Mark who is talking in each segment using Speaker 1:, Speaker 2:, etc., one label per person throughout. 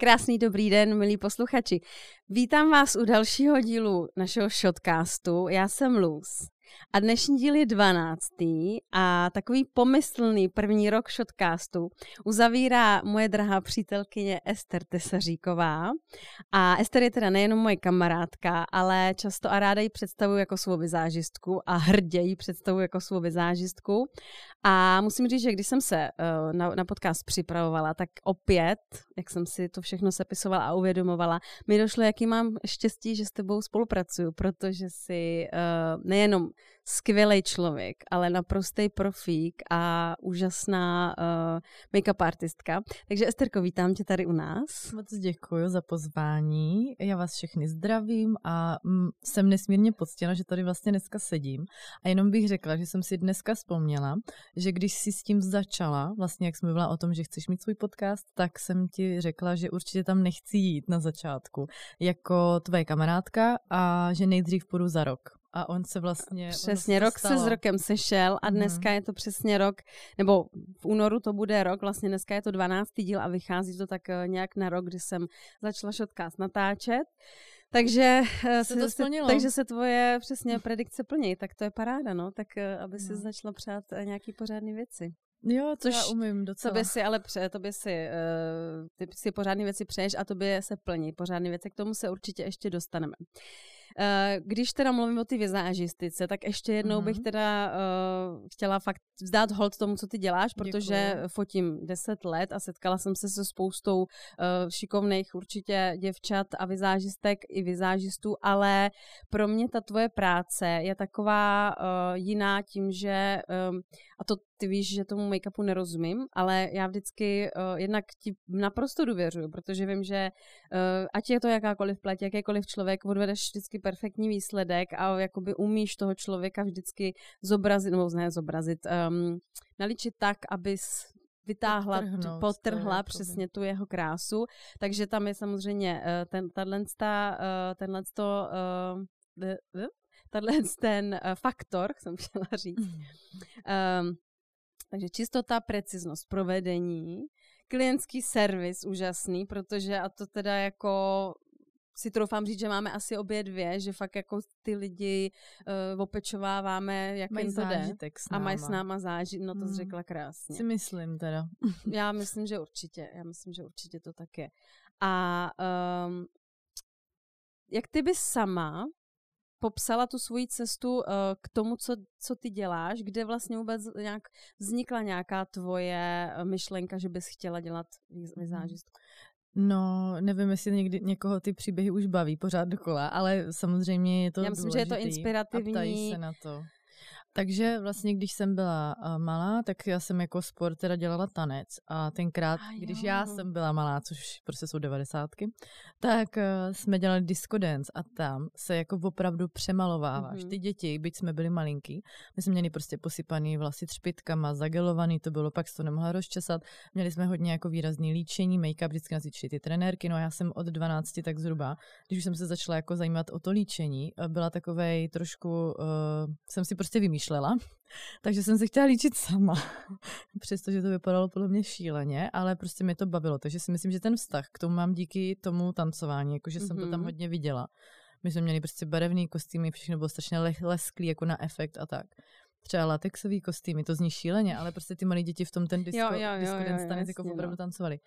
Speaker 1: Krásný dobrý den, milí posluchači. Vítám vás u dalšího dílu našeho shotcastu. Já jsem Luz. A dnešní díl je 12. a takový pomyslný první rok Shotcastu uzavírá moje drahá přítelkyně Ester Tesaříková. A Ester je teda nejenom moje kamarádka, ale často a ráda ji představuji jako svou vizážistku a hrdě ji představuji jako svou vizážistku. A musím říct, že když jsem se uh, na, na podcast připravovala, tak opět, jak jsem si to všechno sepisovala a uvědomovala, mi došlo, jaký mám štěstí, že s tebou spolupracuju, protože si uh, nejenom skvělý člověk, ale naprostý profík a úžasná uh, make-up artistka. Takže Esterko, vítám tě tady u nás.
Speaker 2: Moc děkuji za pozvání. Já vás všechny zdravím a mm, jsem nesmírně poctěna, že tady vlastně dneska sedím. A jenom bych řekla, že jsem si dneska vzpomněla, že když jsi s tím začala, vlastně jak jsme mluvila o tom, že chceš mít svůj podcast, tak jsem ti řekla, že určitě tam nechci jít na začátku jako tvoje kamarádka a že nejdřív půjdu za rok. A on se vlastně...
Speaker 1: Přesně, rok stalo. se s rokem sešel a dneska mm. je to přesně rok, nebo v únoru to bude rok, vlastně dneska je to 12. díl a vychází to tak eh, nějak na rok, kdy jsem začala shotcast natáčet. Takže
Speaker 2: eh, se, to
Speaker 1: se, takže se tvoje přesně predikce plní, tak to je paráda, no, tak eh, aby si no. začala přát nějaký pořádný věci.
Speaker 2: Jo, což já umím docela.
Speaker 1: To by si ale pře, to by si, uh, ty si pořádné věci přeješ a to by se plní pořádné věci. K tomu se určitě ještě dostaneme. Eh, když teda mluvím o ty vizážistice, tak ještě jednou mm-hmm. bych mhm. teda uh, chtěla fakt vzdát hold tomu, co ty děláš, protože Děkuji. fotím 10 let a setkala jsem se se spoustou uh, šikovných určitě děvčat a vizážistek i vizážistů, ale pro mě ta tvoje práce je taková uh, jiná tím, že um, a to ty víš, že tomu make-upu nerozumím, ale já vždycky uh, jednak ti naprosto důvěřuju, protože vím, že uh, ať je to jakákoliv pleť, jakýkoliv člověk, odvedeš vždycky perfektní výsledek a jakoby umíš toho člověka vždycky zobrazit, nebo ne zobrazit, um, naličit tak, abys vytáhla, Podtrhnout, potrhla přesně tu jeho krásu. Takže tam je samozřejmě uh, ten, tenhle, uh, tenhle to, uh, tenhle ten uh, faktor, jsem chtěla říct. Um, takže čistota, preciznost provedení, klientský servis úžasný, protože a to teda jako si troufám říct, že máme asi obě dvě, že fakt jako ty lidi uh, opečováváme, jak
Speaker 2: mají
Speaker 1: jim to jde.
Speaker 2: A
Speaker 1: mají s náma zážit, no to hmm. řekla krásně.
Speaker 2: Si myslím teda.
Speaker 1: já myslím, že určitě, já myslím, že určitě to tak je. A um, jak ty bys sama popsala tu svoji cestu uh, k tomu, co, co ty děláš, kde vlastně vůbec nějak vznikla nějaká tvoje myšlenka, že bys chtěla dělat vizážistku?
Speaker 2: No, nevím, jestli někdy někoho ty příběhy už baví pořád dokola, ale samozřejmě je to
Speaker 1: Já myslím, důležitý že je to inspirativní. A
Speaker 2: ptají se na to. Takže vlastně, když jsem byla malá, tak já jsem jako sport teda dělala tanec a tenkrát, a když já jsem byla malá, což prostě jsou devadesátky, tak uh, jsme dělali disco dance a tam se jako opravdu přemalováváš. Mm-hmm. Ty děti, byť jsme byli malinký, my jsme měli prostě posypaný vlasy třpitkama, zagelovaný to bylo, pak se to nemohla rozčesat. Měli jsme hodně jako výrazný líčení, make-up vždycky nás ty trenérky, no a já jsem od 12 tak zhruba, když už jsem se začala jako zajímat o to líčení, byla takovej trošku, uh, jsem si prostě vymýšlela vymýšlela. Takže jsem se chtěla líčit sama. Přestože to vypadalo podle mě šíleně, ale prostě mě to bavilo. Takže si myslím, že ten vztah k tomu mám díky tomu tancování, jakože mm-hmm. jsem to tam mhm. hodně viděla. My jsme měli prostě barevný kostýmy, všechno bylo strašně lesklý, jako na efekt a tak třeba latexový kostýmy, to zní šíleně, ale prostě ty malí děti v tom ten disco, jo, jo, jo, disco jo, dance tanec jako opravdu no. tancovali.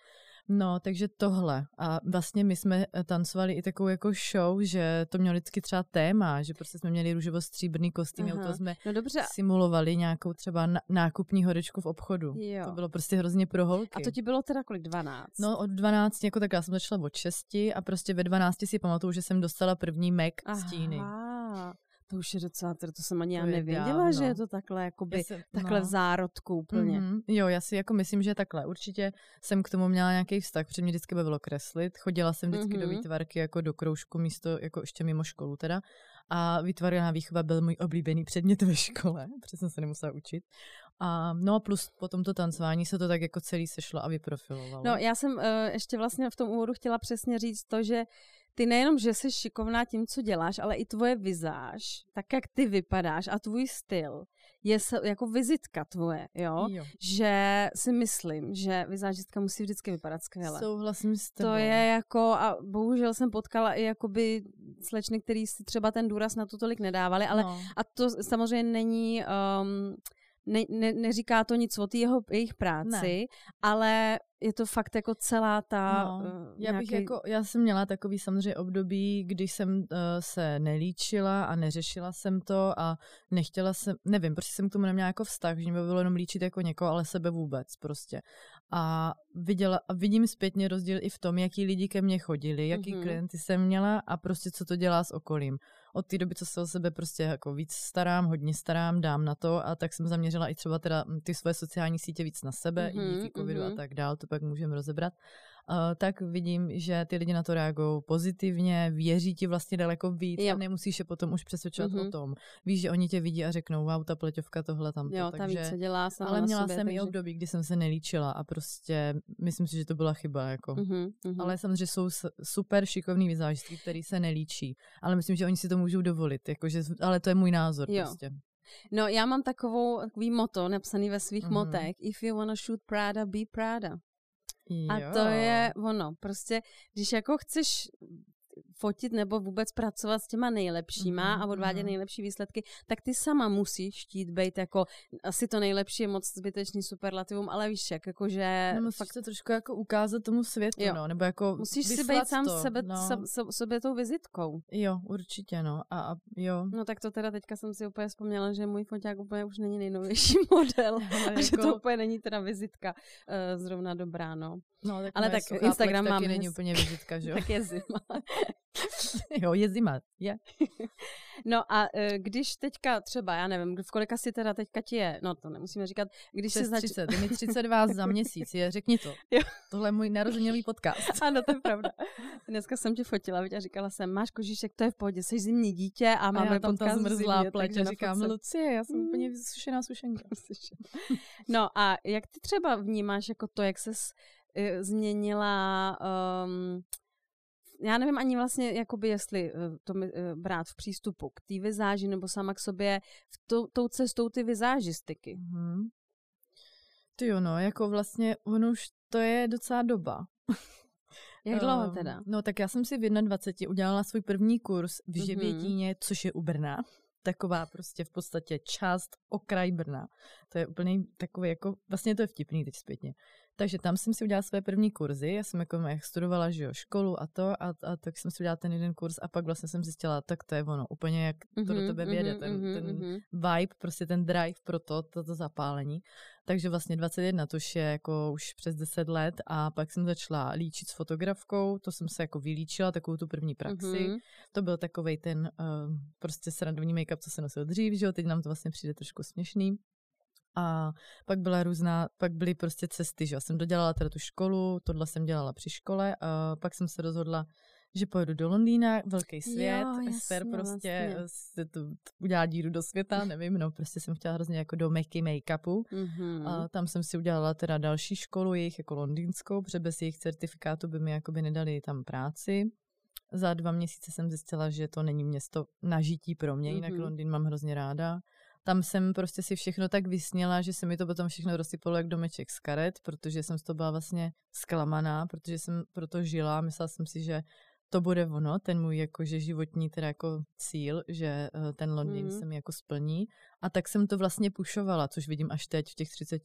Speaker 2: No, takže tohle. A vlastně my jsme eh, tancovali i takovou jako show, že to mělo vždycky třeba téma, že prostě jsme měli růžovo-stříbrný kostým, to jsme no dobře. simulovali nějakou třeba nákupní horečku v obchodu. Jo. To bylo prostě hrozně pro holky.
Speaker 1: A to ti bylo teda kolik, 12?
Speaker 2: No, od 12, jako tak já jsem začala od 6 a prostě ve 12 si pamatuju, že jsem dostala první Mac stíny.
Speaker 1: To už je docela, to jsem ani já nevěděla, dávno. že je to takhle, jakoby, jsem, takhle no. v zárodku úplně. Mm-hmm.
Speaker 2: Jo, já si jako myslím, že takhle. Určitě jsem k tomu měla nějaký vztah, protože mě vždycky bavilo kreslit. Chodila jsem vždycky mm-hmm. do výtvarky jako do kroužku místo, jako ještě mimo školu teda. A výtvarná výchova byl můj oblíbený předmět ve škole, protože jsem se nemusela učit. A no a plus po tomto tancování se to tak jako celý sešlo a vyprofilovalo.
Speaker 1: No já jsem uh, ještě vlastně v tom úvodu chtěla přesně říct to, že ty nejenom, že jsi šikovná tím, co děláš, ale i tvoje vizáž, tak jak ty vypadáš a tvůj styl je jako vizitka tvoje, jo? jo? Že si myslím, že vizážistka musí vždycky vypadat skvěle.
Speaker 2: Souhlasím s tebou.
Speaker 1: To je jako, a bohužel jsem potkala i jakoby slečny, který si třeba ten důraz na to tolik nedávali, ale no. a to samozřejmě není... Um, ne, ne, neříká to nic o jeho, jejich práci, ne. ale je to fakt jako celá ta... No,
Speaker 2: uh, já, bych jako, já jsem měla takový samozřejmě období, když jsem uh, se nelíčila a neřešila jsem to a nechtěla jsem, nevím, prostě jsem k tomu neměla jako vztah, že mě bylo jenom líčit jako někoho, ale sebe vůbec prostě. A, viděla, a vidím zpětně rozdíl i v tom, jaký lidi ke mně chodili, jaký mm-hmm. klienty jsem měla a prostě co to dělá s okolím od té doby, co se o sebe prostě jako víc starám, hodně starám, dám na to a tak jsem zaměřila i třeba teda ty svoje sociální sítě víc na sebe, mm-hmm, i díky covidu mm-hmm. a tak dál, to pak můžeme rozebrat tak vidím, že ty lidi na to reagují pozitivně, věří ti vlastně daleko víc jo. a nemusíš je potom už přesvědčovat mm-hmm. o tom. Víš, že oni tě vidí a řeknou, wow, ta pleťovka tohle tam.
Speaker 1: Jo,
Speaker 2: takže,
Speaker 1: ta víc se dělá sama
Speaker 2: Ale měla
Speaker 1: sobě,
Speaker 2: jsem
Speaker 1: takže...
Speaker 2: i období, kdy jsem se nelíčila a prostě myslím si, že to byla chyba. Jako. Mm-hmm, mm-hmm. Ale samozřejmě jsou super šikovný vizážistky, který se nelíčí. Ale myslím, že oni si to můžou dovolit. Jakože, ale to je můj názor jo. prostě.
Speaker 1: No, já mám takovou, takový moto napsaný ve svých mm-hmm. motech. If you wanna shoot Prada, be Prada. Jo. A to je ono. Prostě, když jako chceš fotit nebo vůbec pracovat s těma nejlepšíma mm-hmm. a odvádět mhm. nejlepší výsledky, tak ty sama musíš chtít být jako asi to nejlepší je moc zbytečný superlativum, ale víš jak, jako že...
Speaker 2: No, musíš fakt... se trošku jako ukázat tomu světu, jo. no, nebo jako
Speaker 1: Musíš si být sám to, sebe, no. so, so, sobě tou vizitkou.
Speaker 2: Jo, určitě, no. A, a jo.
Speaker 1: No tak to teda teďka jsem si úplně vzpomněla, že můj foťák úplně už není nejnovější model. a jako... že to úplně není teda vizitka uh, zrovna dobrá, no.
Speaker 2: No, tak ale tak Instagram mám. není úplně vizitka, že jo?
Speaker 1: tak je zima.
Speaker 2: jo, je zima, je.
Speaker 1: no a uh, když teďka třeba, já nevím, v kolika si teda teďka ti je, no to nemusíme říkat, když
Speaker 2: Přes
Speaker 1: si zač...
Speaker 2: 30, je mi 32 za měsíc, je, řekni to. Jo. Tohle je můj narozeninový podcast.
Speaker 1: ano, to je pravda. Dneska jsem tě fotila a říkala jsem, máš kožíšek, to je v pohodě, jsi zimní dítě a máme a já tam podcast ta zmrzlá
Speaker 2: pleť a říkám, Lucie, já jsem mm. úplně vysušená sušenka.
Speaker 1: no a jak ty třeba vnímáš jako to, jak ses Eh, změnila um, já nevím ani vlastně, jakoby jestli eh, to uh, brát v přístupu k té vizáži nebo sama k sobě v to, tou cestou ty vizážistiky. Mm-hmm.
Speaker 2: Ty jo, no, jako vlastně ono už to je docela doba.
Speaker 1: Jak dlouho ehm, teda?
Speaker 2: no tak já jsem si v 21 udělala svůj první kurz v mhm. Žebětíně, mm-hmm. což je u Brna taková prostě v podstatě část okraj Brna. To je úplně takový jako, vlastně to je vtipný teď zpětně. Takže tam jsem si udělala své první kurzy, já jsem jako jak studovala že jo, školu a to a, a tak jsem si udělala ten jeden kurz a pak vlastně jsem zjistila, tak to je ono, úplně jak to mm-hmm, do mhm, tebe věde, mm-hmm, ten, mhm, ten vibe, prostě ten drive pro to, to, to zapálení. Takže vlastně 21, to už je jako už přes 10 let a pak jsem začala líčit s fotografkou, to jsem se jako vylíčila, takovou tu první praxi. Mm-hmm. To byl takový ten uh, prostě srandovní make-up, co se nosil dřív, že jo, teď nám to vlastně přijde trošku směšný. A pak byla různá, pak byly prostě cesty, že já jsem dodělala teda tu školu, tohle jsem dělala při škole a pak jsem se rozhodla, že pojedu do Londýna, velký svět, jo, jasně, prostě vlastně. to, udělá díru do světa, nevím, no prostě jsem chtěla hrozně jako do mekky make-upu mm-hmm. a tam jsem si udělala teda další školu, jejich jako londýnskou, protože bez jejich certifikátu by mi jakoby nedali tam práci. Za dva měsíce jsem zjistila, že to není město na žití pro mě, mm-hmm. jinak Londýn mám hrozně ráda tam jsem prostě si všechno tak vysněla, že se mi to potom všechno rozsypalo jak domeček z karet, protože jsem z toho byla vlastně zklamaná, protože jsem proto žila. Myslela jsem si, že to bude ono, ten můj jakože životní teda jako cíl, že eh, ten Londýn mm. se mi jako splní. A tak jsem to vlastně pušovala, což vidím až teď v těch 30.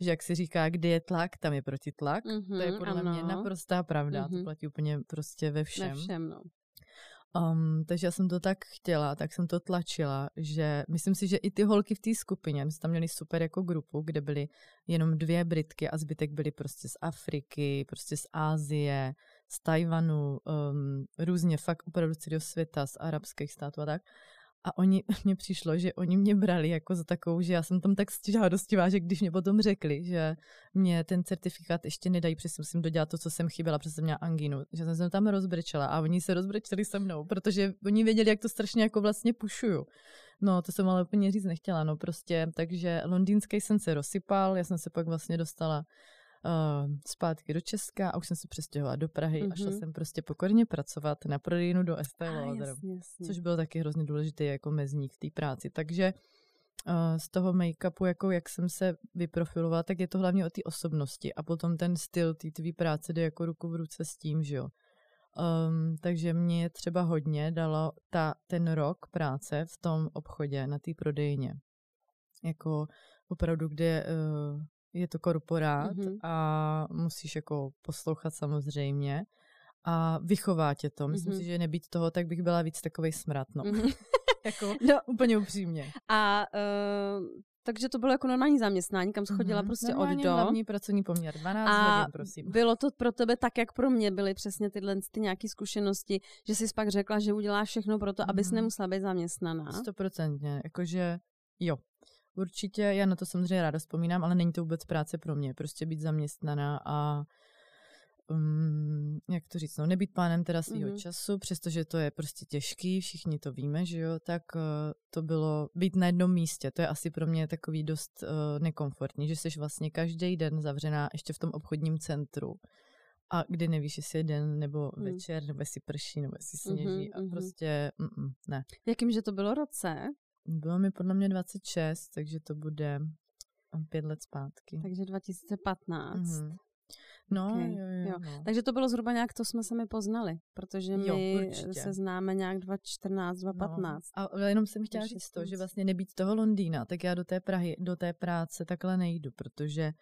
Speaker 2: Že jak si říká, kdy je tlak, tam je protitlak. Mm-hmm, to je mhm, podle ano. mě naprostá pravda. Mm-hmm. To platí úplně prostě ve všem. Ve
Speaker 1: všem, no.
Speaker 2: Um, takže já jsem to tak chtěla, tak jsem to tlačila, že myslím si, že i ty holky v té skupině, my jsme tam měli super jako grupu, kde byly jenom dvě Britky a zbytek byly prostě z Afriky, prostě z Ázie, z Tajvanu, um, různě fakt opravdu celého světa, z arabských států a tak. A oni, mně přišlo, že oni mě brali jako za takovou, že já jsem tam tak žádostivá, že když mě potom řekli, že mě ten certifikát ještě nedají, protože musím dodělat to, co jsem chyběla, protože jsem měla anginu, že jsem se tam rozbrečela a oni se rozbrečeli se mnou, protože oni věděli, jak to strašně jako vlastně pušuju. No, to jsem ale úplně říct nechtěla, no prostě, takže londýnský jsem se rozsypal, já jsem se pak vlastně dostala uh, zpátky do Česka a už jsem se přestěhovala do Prahy mm-hmm. a šla mhm. jsem prostě pokorně pracovat na prodejnu do Estée Lauder, což bylo taky hrozně důležitý jako mezník v té práci. Takže uh, z toho make-upu, jako jak jsem se vyprofilovala, tak je to hlavně o té osobnosti a potom ten styl té tvý práce jde jako ruku v ruce s tím, že jo. Um, takže mě třeba hodně dalo ta, ten rok práce v tom obchodě, na té prodejně. Jako opravdu, kde uh, je to korporát mm-hmm. a musíš jako poslouchat samozřejmě a vychová tě to. Myslím mm-hmm. si, že nebýt toho, tak bych byla víc takovej smrat, no. Mm-hmm. jako no. úplně upřímně.
Speaker 1: A uh, takže to bylo jako normální zaměstnání, kam schodila mm-hmm. prostě Normálně od do.
Speaker 2: hlavní pracovní poměr, 12 a hodin, prosím.
Speaker 1: bylo to pro tebe tak, jak pro mě byly přesně tyhle ty nějaké zkušenosti, že jsi pak řekla, že uděláš všechno pro to, mm-hmm. abys nemusela být zaměstnaná.
Speaker 2: Stoprocentně, jakože jo. Určitě, já na to samozřejmě ráda vzpomínám, ale není to vůbec práce pro mě, prostě být zaměstnaná a um, jak to říct, no, nebýt pánem teda svého mm-hmm. času, přestože to je prostě těžký, všichni to víme, že jo, tak uh, to bylo být na jednom místě, to je asi pro mě takový dost uh, nekomfortní, že jsi vlastně každý den zavřená ještě v tom obchodním centru a kdy nevíš, jestli je den nebo mm. večer, nebo jestli prší, nebo jestli sněží mm-hmm, a prostě mm, ne.
Speaker 1: Jakým, že to bylo roce?
Speaker 2: Bylo mi podle mě 26, takže to bude pět let zpátky.
Speaker 1: Takže 2015. Mm-hmm.
Speaker 2: No, okay. jo, jo, jo. No.
Speaker 1: Takže to bylo zhruba nějak, to jsme se mi poznali, protože my jo, se známe nějak 2014, 2015.
Speaker 2: No. A jenom jsem chtěla říct to, že vlastně nebýt toho Londýna, tak já do té Prahy, do té práce takhle nejdu, protože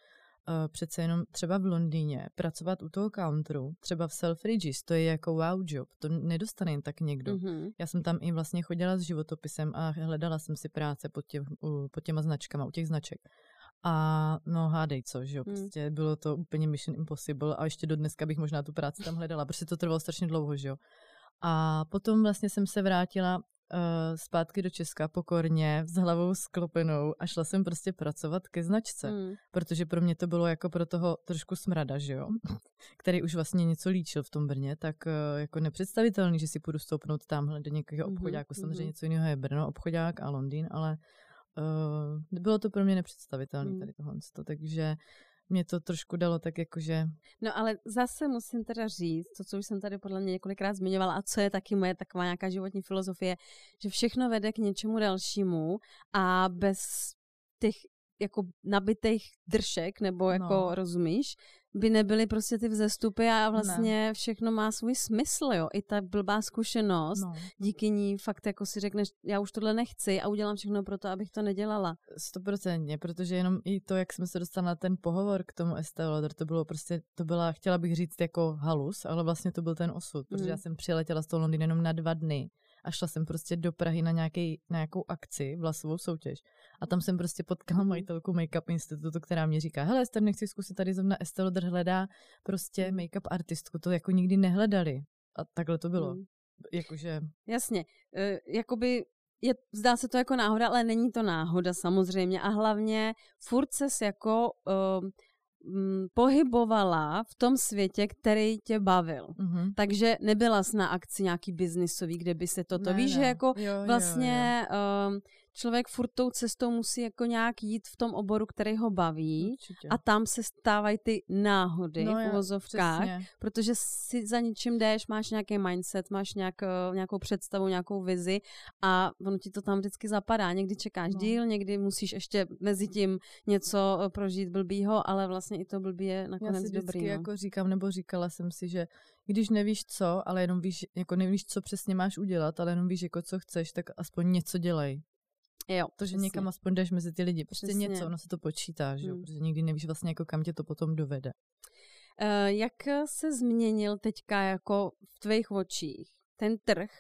Speaker 2: přece jenom třeba v Londýně pracovat u toho counteru, třeba v Selfridges, to je jako wow job, to nedostane jen tak někdo. Mm-hmm. Já jsem tam i vlastně chodila s životopisem a hledala jsem si práce pod, tě, u, pod těma značkama, u těch značek. A no hádej co, že jo, hmm. prostě hmm. bylo to úplně mission impossible a ještě do dneska bych možná tu práci tam hledala, protože to trvalo strašně dlouho, že jo. A potom vlastně jsem se vrátila uh, zpátky do Česka pokorně, s hlavou sklopenou a šla jsem prostě pracovat ke značce, hmm. protože pro mě to bylo jako pro toho trošku smrada, že jo, který už vlastně něco líčil v tom Brně, tak uh, jako nepředstavitelný, že si půjdu stoupnout tamhle do nějakého mhm, obchodáku, hmm. samozřejmě něco jiného je Brno, obchodák a Londýn, ale uh, bylo to pro mě nepředstavitelné hmm. tady tohle, takže mě to trošku dalo tak jakože...
Speaker 1: No ale zase musím teda říct, to, co už jsem tady podle mě několikrát zmiňovala a co je taky moje taková nějaká životní filozofie, že všechno vede k něčemu dalšímu a bez těch jako nabitých dršek, nebo jako no. rozumíš, by nebyly prostě ty vzestupy a vlastně ne. všechno má svůj smysl, jo. I ta blbá zkušenost, no. díky ní fakt jako si řekneš, já už tohle nechci a udělám všechno pro to, abych to nedělala.
Speaker 2: Stoprocentně, protože jenom i to, jak jsme se dostali na ten pohovor k tomu Estée Lauder, to bylo prostě, to byla, chtěla bych říct jako halus, ale vlastně to byl ten osud, protože mm. já jsem přiletěla z toho Londýna jenom na dva dny a šla jsem prostě do Prahy na, nějaký, na nějakou akci, vlasovou soutěž. A tam jsem prostě potkala mhm. majitelku Makeup Institutu, která mě říká, hele, Ester, nechci zkusit tady zrovna Estelle Lauder hledá prostě mhm. make-up artistku, to jako nikdy nehledali. A takhle to bylo. Mm. Jakože...
Speaker 1: Jasně. E, jakoby je, zdá se to jako náhoda, ale není to náhoda samozřejmě. A hlavně furt ses jako uh, pohybovala v tom světě, který tě bavil. Mm-hmm. Takže nebyla jsi na akci nějaký biznisový, kde by se toto, ne, víš, ne. že jako jo, vlastně jo, jo. Um, člověk furt tou cestou musí jako nějak jít v tom oboru, který ho baví Určitě. a tam se stávají ty náhody no, v uvozovkách, protože si za ničím jdeš, máš nějaký mindset, máš nějak, eh, nějakou představu, nějakou vizi a ono ti to tam vždycky zapadá. Někdy čekáš no. díl, někdy musíš ještě mezi tím něco eh, prožít blbýho, ale vlastně i to blbý je nakonec
Speaker 2: Já si
Speaker 1: dobrý. No.
Speaker 2: jako říkám, nebo říkala jsem si, že když nevíš co, ale jenom víš, jako nevíš, co přesně máš udělat, ale jenom víš, jako co chceš, tak aspoň něco dělej.
Speaker 1: Jo,
Speaker 2: to, že někam aspoň jdeš mezi ty lidi, prostě přesně. něco, ono se to počítá, že jo, hmm. protože nikdy nevíš vlastně, jako kam tě to potom dovede.
Speaker 1: Uh, jak se změnil teďka jako v tvých očích ten trh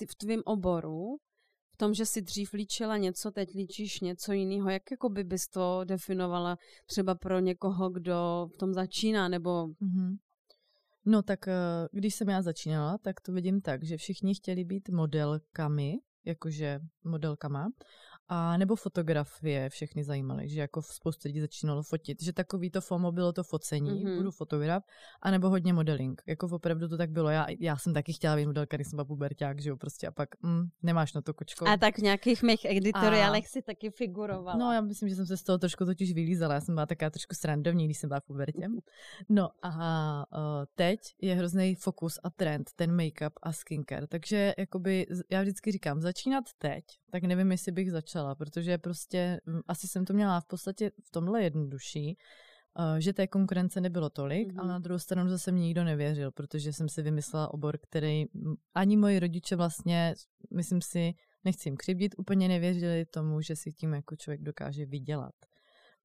Speaker 1: v, v tvém oboru, v tom, že si dřív líčila něco, teď líčíš něco jiného, jak jako by bys to definovala třeba pro někoho, kdo v tom začíná, nebo... Mm-hmm.
Speaker 2: No tak eh, když jsem já začínala, tak to vidím tak, že všichni chtěli být modelkami, jakože modelkama. A nebo fotografie všechny zajímaly, že jako spoustu lidí začínalo fotit, že takový to FOMO bylo to focení, mm-hmm. budu fotograf, anebo hodně modeling. Jako opravdu to tak bylo. Já, já jsem taky chtěla být modelka, když jsem byla puberták, že jo, prostě a pak mm, nemáš na to kočko.
Speaker 1: A tak v nějakých mých editoriálech a... si taky figurovala.
Speaker 2: No, já myslím, že jsem se z toho trošku totiž vylízala. Já jsem byla taková trošku srandovní, když jsem byla v pubertě. No a teď je hrozný fokus a trend, ten make-up a skincare. Takže jakoby, já vždycky říkám, začínat teď, tak nevím, jestli bych začala, protože prostě mm, asi jsem to měla v podstatě v tomhle jednodušší, uh, že té konkurence nebylo tolik, mm-hmm. ale na druhou stranu zase mě nikdo nevěřil, protože jsem si vymyslela obor, který ani moji rodiče vlastně, myslím si, nechci jim křivdit, úplně nevěřili tomu, že si tím jako člověk dokáže vydělat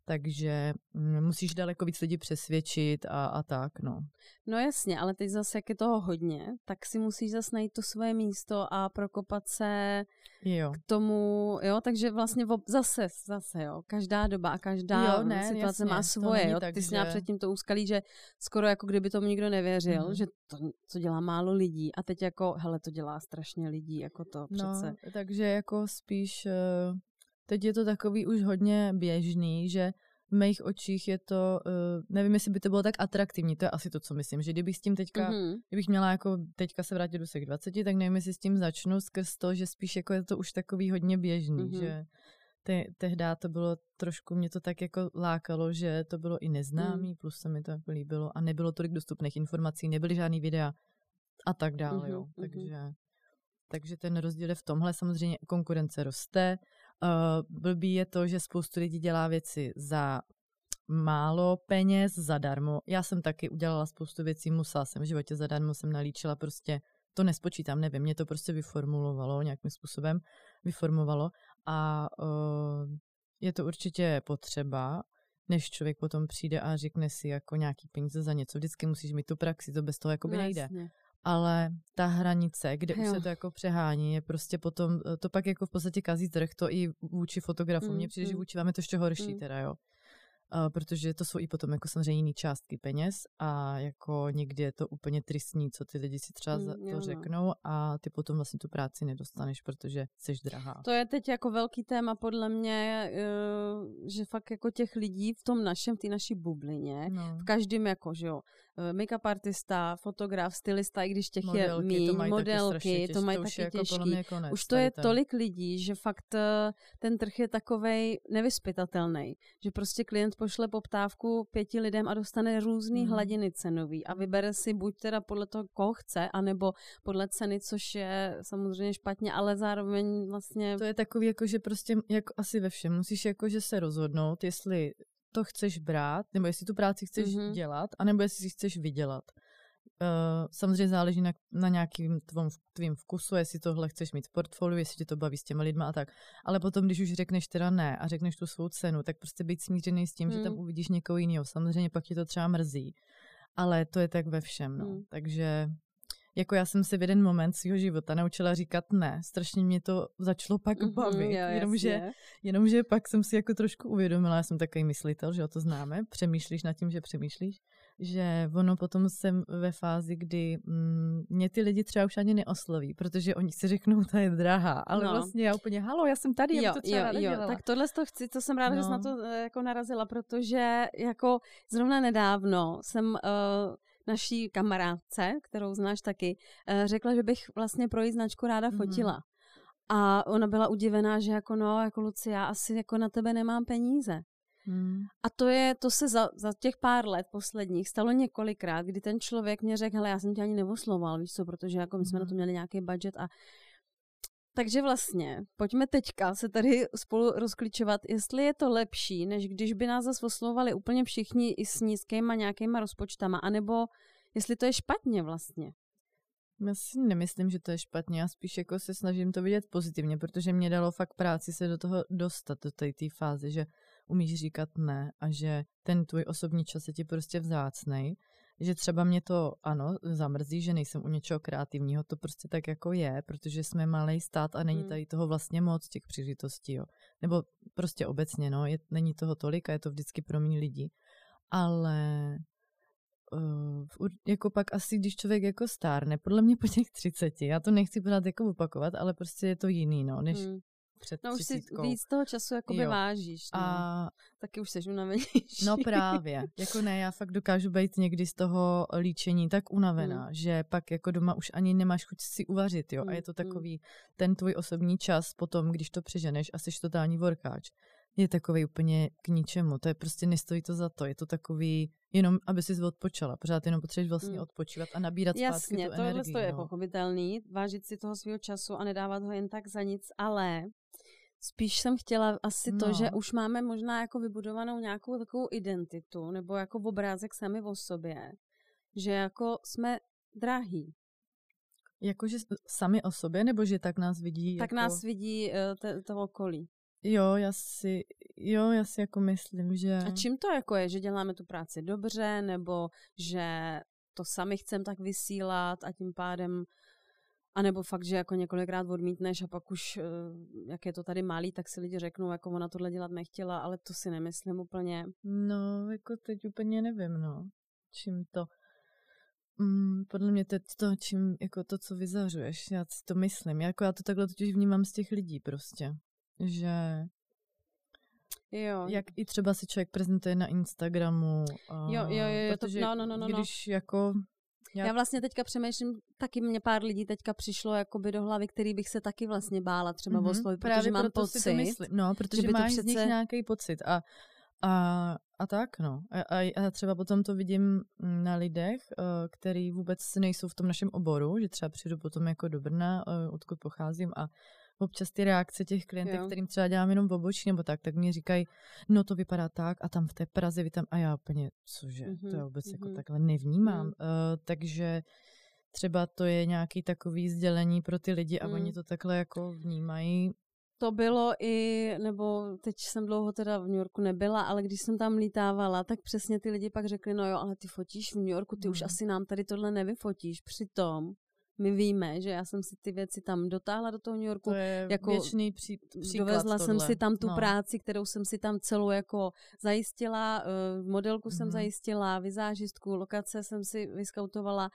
Speaker 2: takže mm, musíš daleko víc lidí přesvědčit a, a tak, no.
Speaker 1: No jasně, ale teď zase, jak je toho hodně, tak si musíš zase najít to své místo a prokopat se jo. k tomu, jo, takže vlastně zase, zase, jo, každá doba a každá jo, ne, situace jasně, má svoje, jo, tak, ty jsi měla předtím to úskalí, že skoro jako kdyby tomu nikdo nevěřil, mm. že to, co dělá málo lidí a teď jako, hele, to dělá strašně lidí, jako to no, přece.
Speaker 2: No, takže jako spíš uh Teď je to takový už hodně běžný, že v mých očích je to, uh, nevím, jestli by to bylo tak atraktivní, to je asi to, co myslím, že kdybych s tím teďka, mm-hmm. kdybych měla jako teďka se vrátit do těch 20, tak nevím, jestli s tím začnu skrz to, že spíš jako je to už takový hodně běžný, mm-hmm. že te, tehdy to bylo trošku, mě to tak jako lákalo, že to bylo i neznámý, mm. plus se mi to jako líbilo a nebylo tolik dostupných informací, nebyly žádný videa a tak dále, mm-hmm. jo, mhm. takže... Takže ten rozdíl je v tomhle samozřejmě konkurence roste, Uh, blbý je to, že spoustu lidí dělá věci za málo peněz, zadarmo. Já jsem taky udělala spoustu věcí, musela jsem v životě zadarmo, jsem nalíčila prostě, to nespočítám, nevím, mě to prostě vyformulovalo nějakým způsobem, vyformovalo a uh, je to určitě potřeba, než člověk potom přijde a řekne si jako nějaký peníze za něco. Vždycky musíš mít tu praxi, to bez toho jako by no, nejde. Jasně ale ta hranice, kde jo. už se to jako přehání, je prostě potom, to pak jako v podstatě kazí trh, to i vůči fotografům. Mně mm, přijde, mm. že vůči vám je to ještě horší mm. teda, jo uh, protože to jsou i potom jako samozřejmě jiný částky peněz a jako někdy je to úplně tristní, co ty lidi si třeba mm, za to jo, no. řeknou a ty potom vlastně tu práci nedostaneš, protože jsi drahá.
Speaker 1: To je teď jako velký téma podle mě, uh, že fakt jako těch lidí v tom našem, v té naší bublině, no. v každém jako, že jo, make-up artista, fotograf, stylista, i když těch modelky, je míň, to modelky, to mají taky jako těžký. Jako konec, Už to je ten. tolik lidí, že fakt ten trh je takovej nevyspytatelný, že prostě klient pošle poptávku pěti lidem a dostane různý mm. hladiny cenový a vybere si buď teda podle toho, koho chce, anebo podle ceny, což je samozřejmě špatně, ale zároveň vlastně...
Speaker 2: To je takový, jako že prostě jako asi ve všem musíš jako, že se rozhodnout, jestli to chceš brát, nebo jestli tu práci chceš mm-hmm. dělat, anebo jestli si chceš vydělat. Uh, samozřejmě záleží na, na nějakým tvým, tvým vkusu, jestli tohle chceš mít v portfoliu, jestli tě to baví s těma lidma a tak. Ale potom, když už řekneš teda ne a řekneš tu svou cenu, tak prostě být smířený s tím, hmm. že tam hmm. uvidíš někoho jiného. Samozřejmě pak ti to třeba mrzí, ale to je tak ve všem. No. Hmm. Takže jako já jsem se v jeden moment svého života naučila říkat ne. Strašně mě to začalo pak mm-hmm, bavit. Jo, jenomže, jenomže pak jsem si jako trošku uvědomila, já jsem takový myslitel, že o to známe, přemýšlíš nad tím, že přemýšlíš, že ono potom jsem ve fázi, kdy mm, mě ty lidi třeba už ani neosloví, protože oni si řeknou, to je drahá, ale no. vlastně já úplně, halo, já jsem tady, jo, já to třeba jo, jo,
Speaker 1: tak tohle to chci, to jsem ráda, no. že jsi na to eh, jako narazila, protože jako zrovna nedávno jsem uh, naší kamarádce, kterou znáš taky, uh, řekla, že bych vlastně pro její značku ráda mm. fotila. A ona byla udivená, že jako no, jako Lucia, asi jako na tebe nemám peníze. Hmm. A to je, to se za, za těch pár let posledních stalo několikrát, kdy ten člověk mě řekl, hele, já jsem tě ani neosloval, víš co, protože jako my jsme hmm. na to měli nějaký budget a takže vlastně, pojďme teďka se tady spolu rozklíčovat, jestli je to lepší, než když by nás zase oslovali úplně všichni i s nízkýma nějakýma rozpočtama, anebo jestli to je špatně vlastně.
Speaker 2: Já si nemyslím, že to je špatně, já spíš jako se snažím to vidět pozitivně, protože mě dalo fakt práci se do toho dostat, do té fáze, že umíš říkat ne a že ten tvůj osobní čas je ti prostě vzácnej, že třeba mě to, ano, zamrzí, že nejsem u něčeho kreativního, to prostě tak jako je, protože jsme malý stát a není hmm. tady toho vlastně moc těch příležitostí, jo. Nebo prostě obecně, no, je, není toho tolik a je to vždycky pro mě lidi. Ale uh, jako pak asi, když člověk jako stárne, podle mě po těch 30, já to nechci pořád jako opakovat, ale prostě je to jiný, no, než hmm před
Speaker 1: No už si víc toho času jakoby
Speaker 2: Jo.
Speaker 1: vážíš. No.
Speaker 2: A
Speaker 1: Taky už seš unavenější.
Speaker 2: No právě. Jako ne, já fakt dokážu být někdy z toho líčení tak unavená,
Speaker 1: Mm.
Speaker 2: že pak jako doma už ani nemáš chuť si uvařit, jo. A
Speaker 1: Mm,
Speaker 2: je to
Speaker 1: mm.
Speaker 2: takový, ten tvůj osobní čas potom, když to přeženeš a jsi totální workáč, je takový úplně k ničemu. To je prostě nestojí to za to. Je to takový, jenom aby si odpočala. Pořád jenom potřebuješ vlastně
Speaker 1: Mm.
Speaker 2: odpočívat a nabírat zpátky
Speaker 1: Jasně,
Speaker 2: tu
Speaker 1: tohle
Speaker 2: energii.
Speaker 1: to je
Speaker 2: no.
Speaker 1: pochopitelný, vážit si toho svého času a nedávat ho jen tak za nic, ale spíš jsem chtěla asi to,
Speaker 2: No.
Speaker 1: že už máme možná jako vybudovanou nějakou takovou identitu, nebo jako obrázek sami o sobě, že jako jsme drahý.
Speaker 2: Jakože sami o sobě, nebo že tak nás vidí?
Speaker 1: Tak
Speaker 2: jako...
Speaker 1: nás vidí eh, te- to okolí.
Speaker 2: Jo, já si, jo, já si jako myslím, že...
Speaker 1: A čím to jako je, že děláme tu práci dobře, nebo že to sami chcem tak vysílat a tím pádem a nebo fakt, že jako několikrát odmítneš a pak už, eh, jak je to tady malý, tak si lidi řeknou, jako ona tohle dělat nechtěla, ale to si nemyslím úplně.
Speaker 2: No, jako teď úplně nevím, no. Čím to... Mm, podle mě teď to, čím, jako to, co vyzařuješ, já si to myslím. Jako já to takhle totiž vnímám z těch lidí prostě. Že
Speaker 1: Jo,
Speaker 2: jak i třeba si člověk prezentuje na Instagramu. A,
Speaker 1: Jo, jo, jo, jo, to-
Speaker 2: protože
Speaker 1: no, no, no, no, no.
Speaker 2: Když jako...
Speaker 1: já...
Speaker 2: já-
Speaker 1: vlastně teďka přemýšlím, taky mě pár lidí teďka přišlo jakoby do hlavy, který bych se taky vlastně bála třeba
Speaker 2: Mhm,
Speaker 1: oslovit, protože
Speaker 2: právě
Speaker 1: mám
Speaker 2: proto
Speaker 1: pocit,
Speaker 2: Si to myslím. No, protože
Speaker 1: by to
Speaker 2: máš z nich
Speaker 1: přece-
Speaker 2: nějaký pocit. A, a, a tak, no. A, a, a třeba potom to vidím mm, na lidech, eh, který vůbec nejsou v tom našem oboru, že třeba přijdu potom jako do Brna, eh, odkud pocházím a občas ty reakce těch klientek,
Speaker 1: Jo.
Speaker 2: kterým třeba dělám jenom obočí nebo tak, tak mě říkají, no to vypadá tak a tam v té Praze vy tam a já úplně, cože, to já
Speaker 1: Mhm,
Speaker 2: vůbec jako
Speaker 1: mhm.
Speaker 2: takhle nevnímám.
Speaker 1: Mhm.
Speaker 2: Eh, takže třeba to je nějaký takový sdělení pro ty lidi a
Speaker 1: Mm.
Speaker 2: oni to takhle jako vnímají.
Speaker 1: To bylo i, nebo teď jsem dlouho teda v New Yorku nebyla, ale když jsem tam lítávala, tak přesně ty lidi pak řekli, no jo, ale ty fotíš v New Yorku, ty už
Speaker 2: Mhm.
Speaker 1: asi nám tady tohle nevyfotíš. Přitom my víme, že já jsem si ty věci tam dotáhla do toho New Yorku,
Speaker 2: To je
Speaker 1: jako
Speaker 2: věčný pří, příklad
Speaker 1: dovezla jsem
Speaker 2: tohle.
Speaker 1: si tam tu
Speaker 2: no.
Speaker 1: práci, kterou jsem si tam celou jako zajistila, eh, modelku jsem
Speaker 2: Mhm.
Speaker 1: zajistila, vizážistku, lokace jsem si vyskautovala,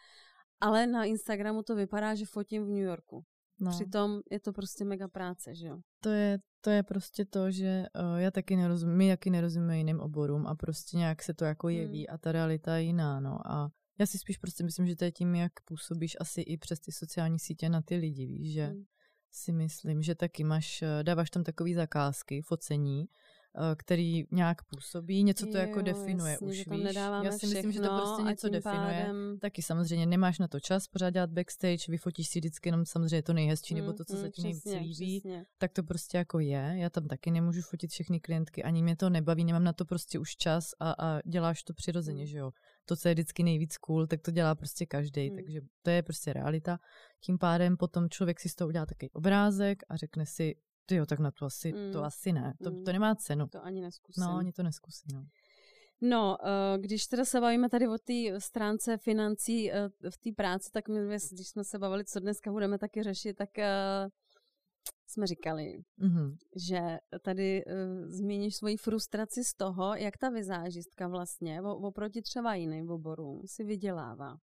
Speaker 1: ale na Instagramu to vypadá, že fotím v New Yorku.
Speaker 2: No,
Speaker 1: Přitom je to prostě mega práce, že jo?
Speaker 2: to, je, to je prostě to, že uh, já taky nerozumím, my taky nerozumíme jiným oborům a prostě nějak se to jako
Speaker 1: Hmm.
Speaker 2: jeví a ta realita je jiná, no. A já si spíš prostě myslím, že to je tím, jak působíš asi i přes ty sociální sítě na ty lidi, víš, že
Speaker 1: Hmm.
Speaker 2: si myslím, že taky máš, eh, dáváš tam takový zakázky, focení, eh, který nějak působí, něco to jako
Speaker 1: Jo,
Speaker 2: definuje
Speaker 1: jasně,
Speaker 2: už,
Speaker 1: že tam
Speaker 2: víš. Já si myslím, že to
Speaker 1: všechno
Speaker 2: prostě něco definuje.
Speaker 1: pádem-
Speaker 2: Taky samozřejmě nemáš na to čas pořád dělat backstage, vyfotíš si vždycky jenom samozřejmě to nejhezčí, nebo
Speaker 1: Mm,
Speaker 2: to, co
Speaker 1: mm,
Speaker 2: se ti nejvíc líbí,
Speaker 1: přesně.
Speaker 2: tak to prostě jako je. Já tam taky nemůžu fotit všechny klientky, ani mě to nebaví, nemám na to prostě už čas a, a děláš to přirozeně,
Speaker 1: Mm.
Speaker 2: že jo. To, co je vždycky nejvíc cool, tak to dělá prostě každý,
Speaker 1: Mm.
Speaker 2: takže to je prostě realita. Tím pádem potom člověk si z toho udělá takový obrázek a řekne si, ty jo, tak na to asi,
Speaker 1: Mm.
Speaker 2: to asi ne, to,
Speaker 1: Mm.
Speaker 2: to nemá cenu.
Speaker 1: To ani neskusím.
Speaker 2: No, oni to neskusí, no.
Speaker 1: No, eh, když teda se bavíme tady o té stránce financí eh, v té práci, tak my, když jsme se bavili, co dneska budeme taky řešit, tak eh, jsme říkali,
Speaker 2: Mhm.
Speaker 1: že tady uh, zmíníš svoji frustraci z toho, jak ta vizážistka vlastně oproti třeba jiným oborům si vydělává.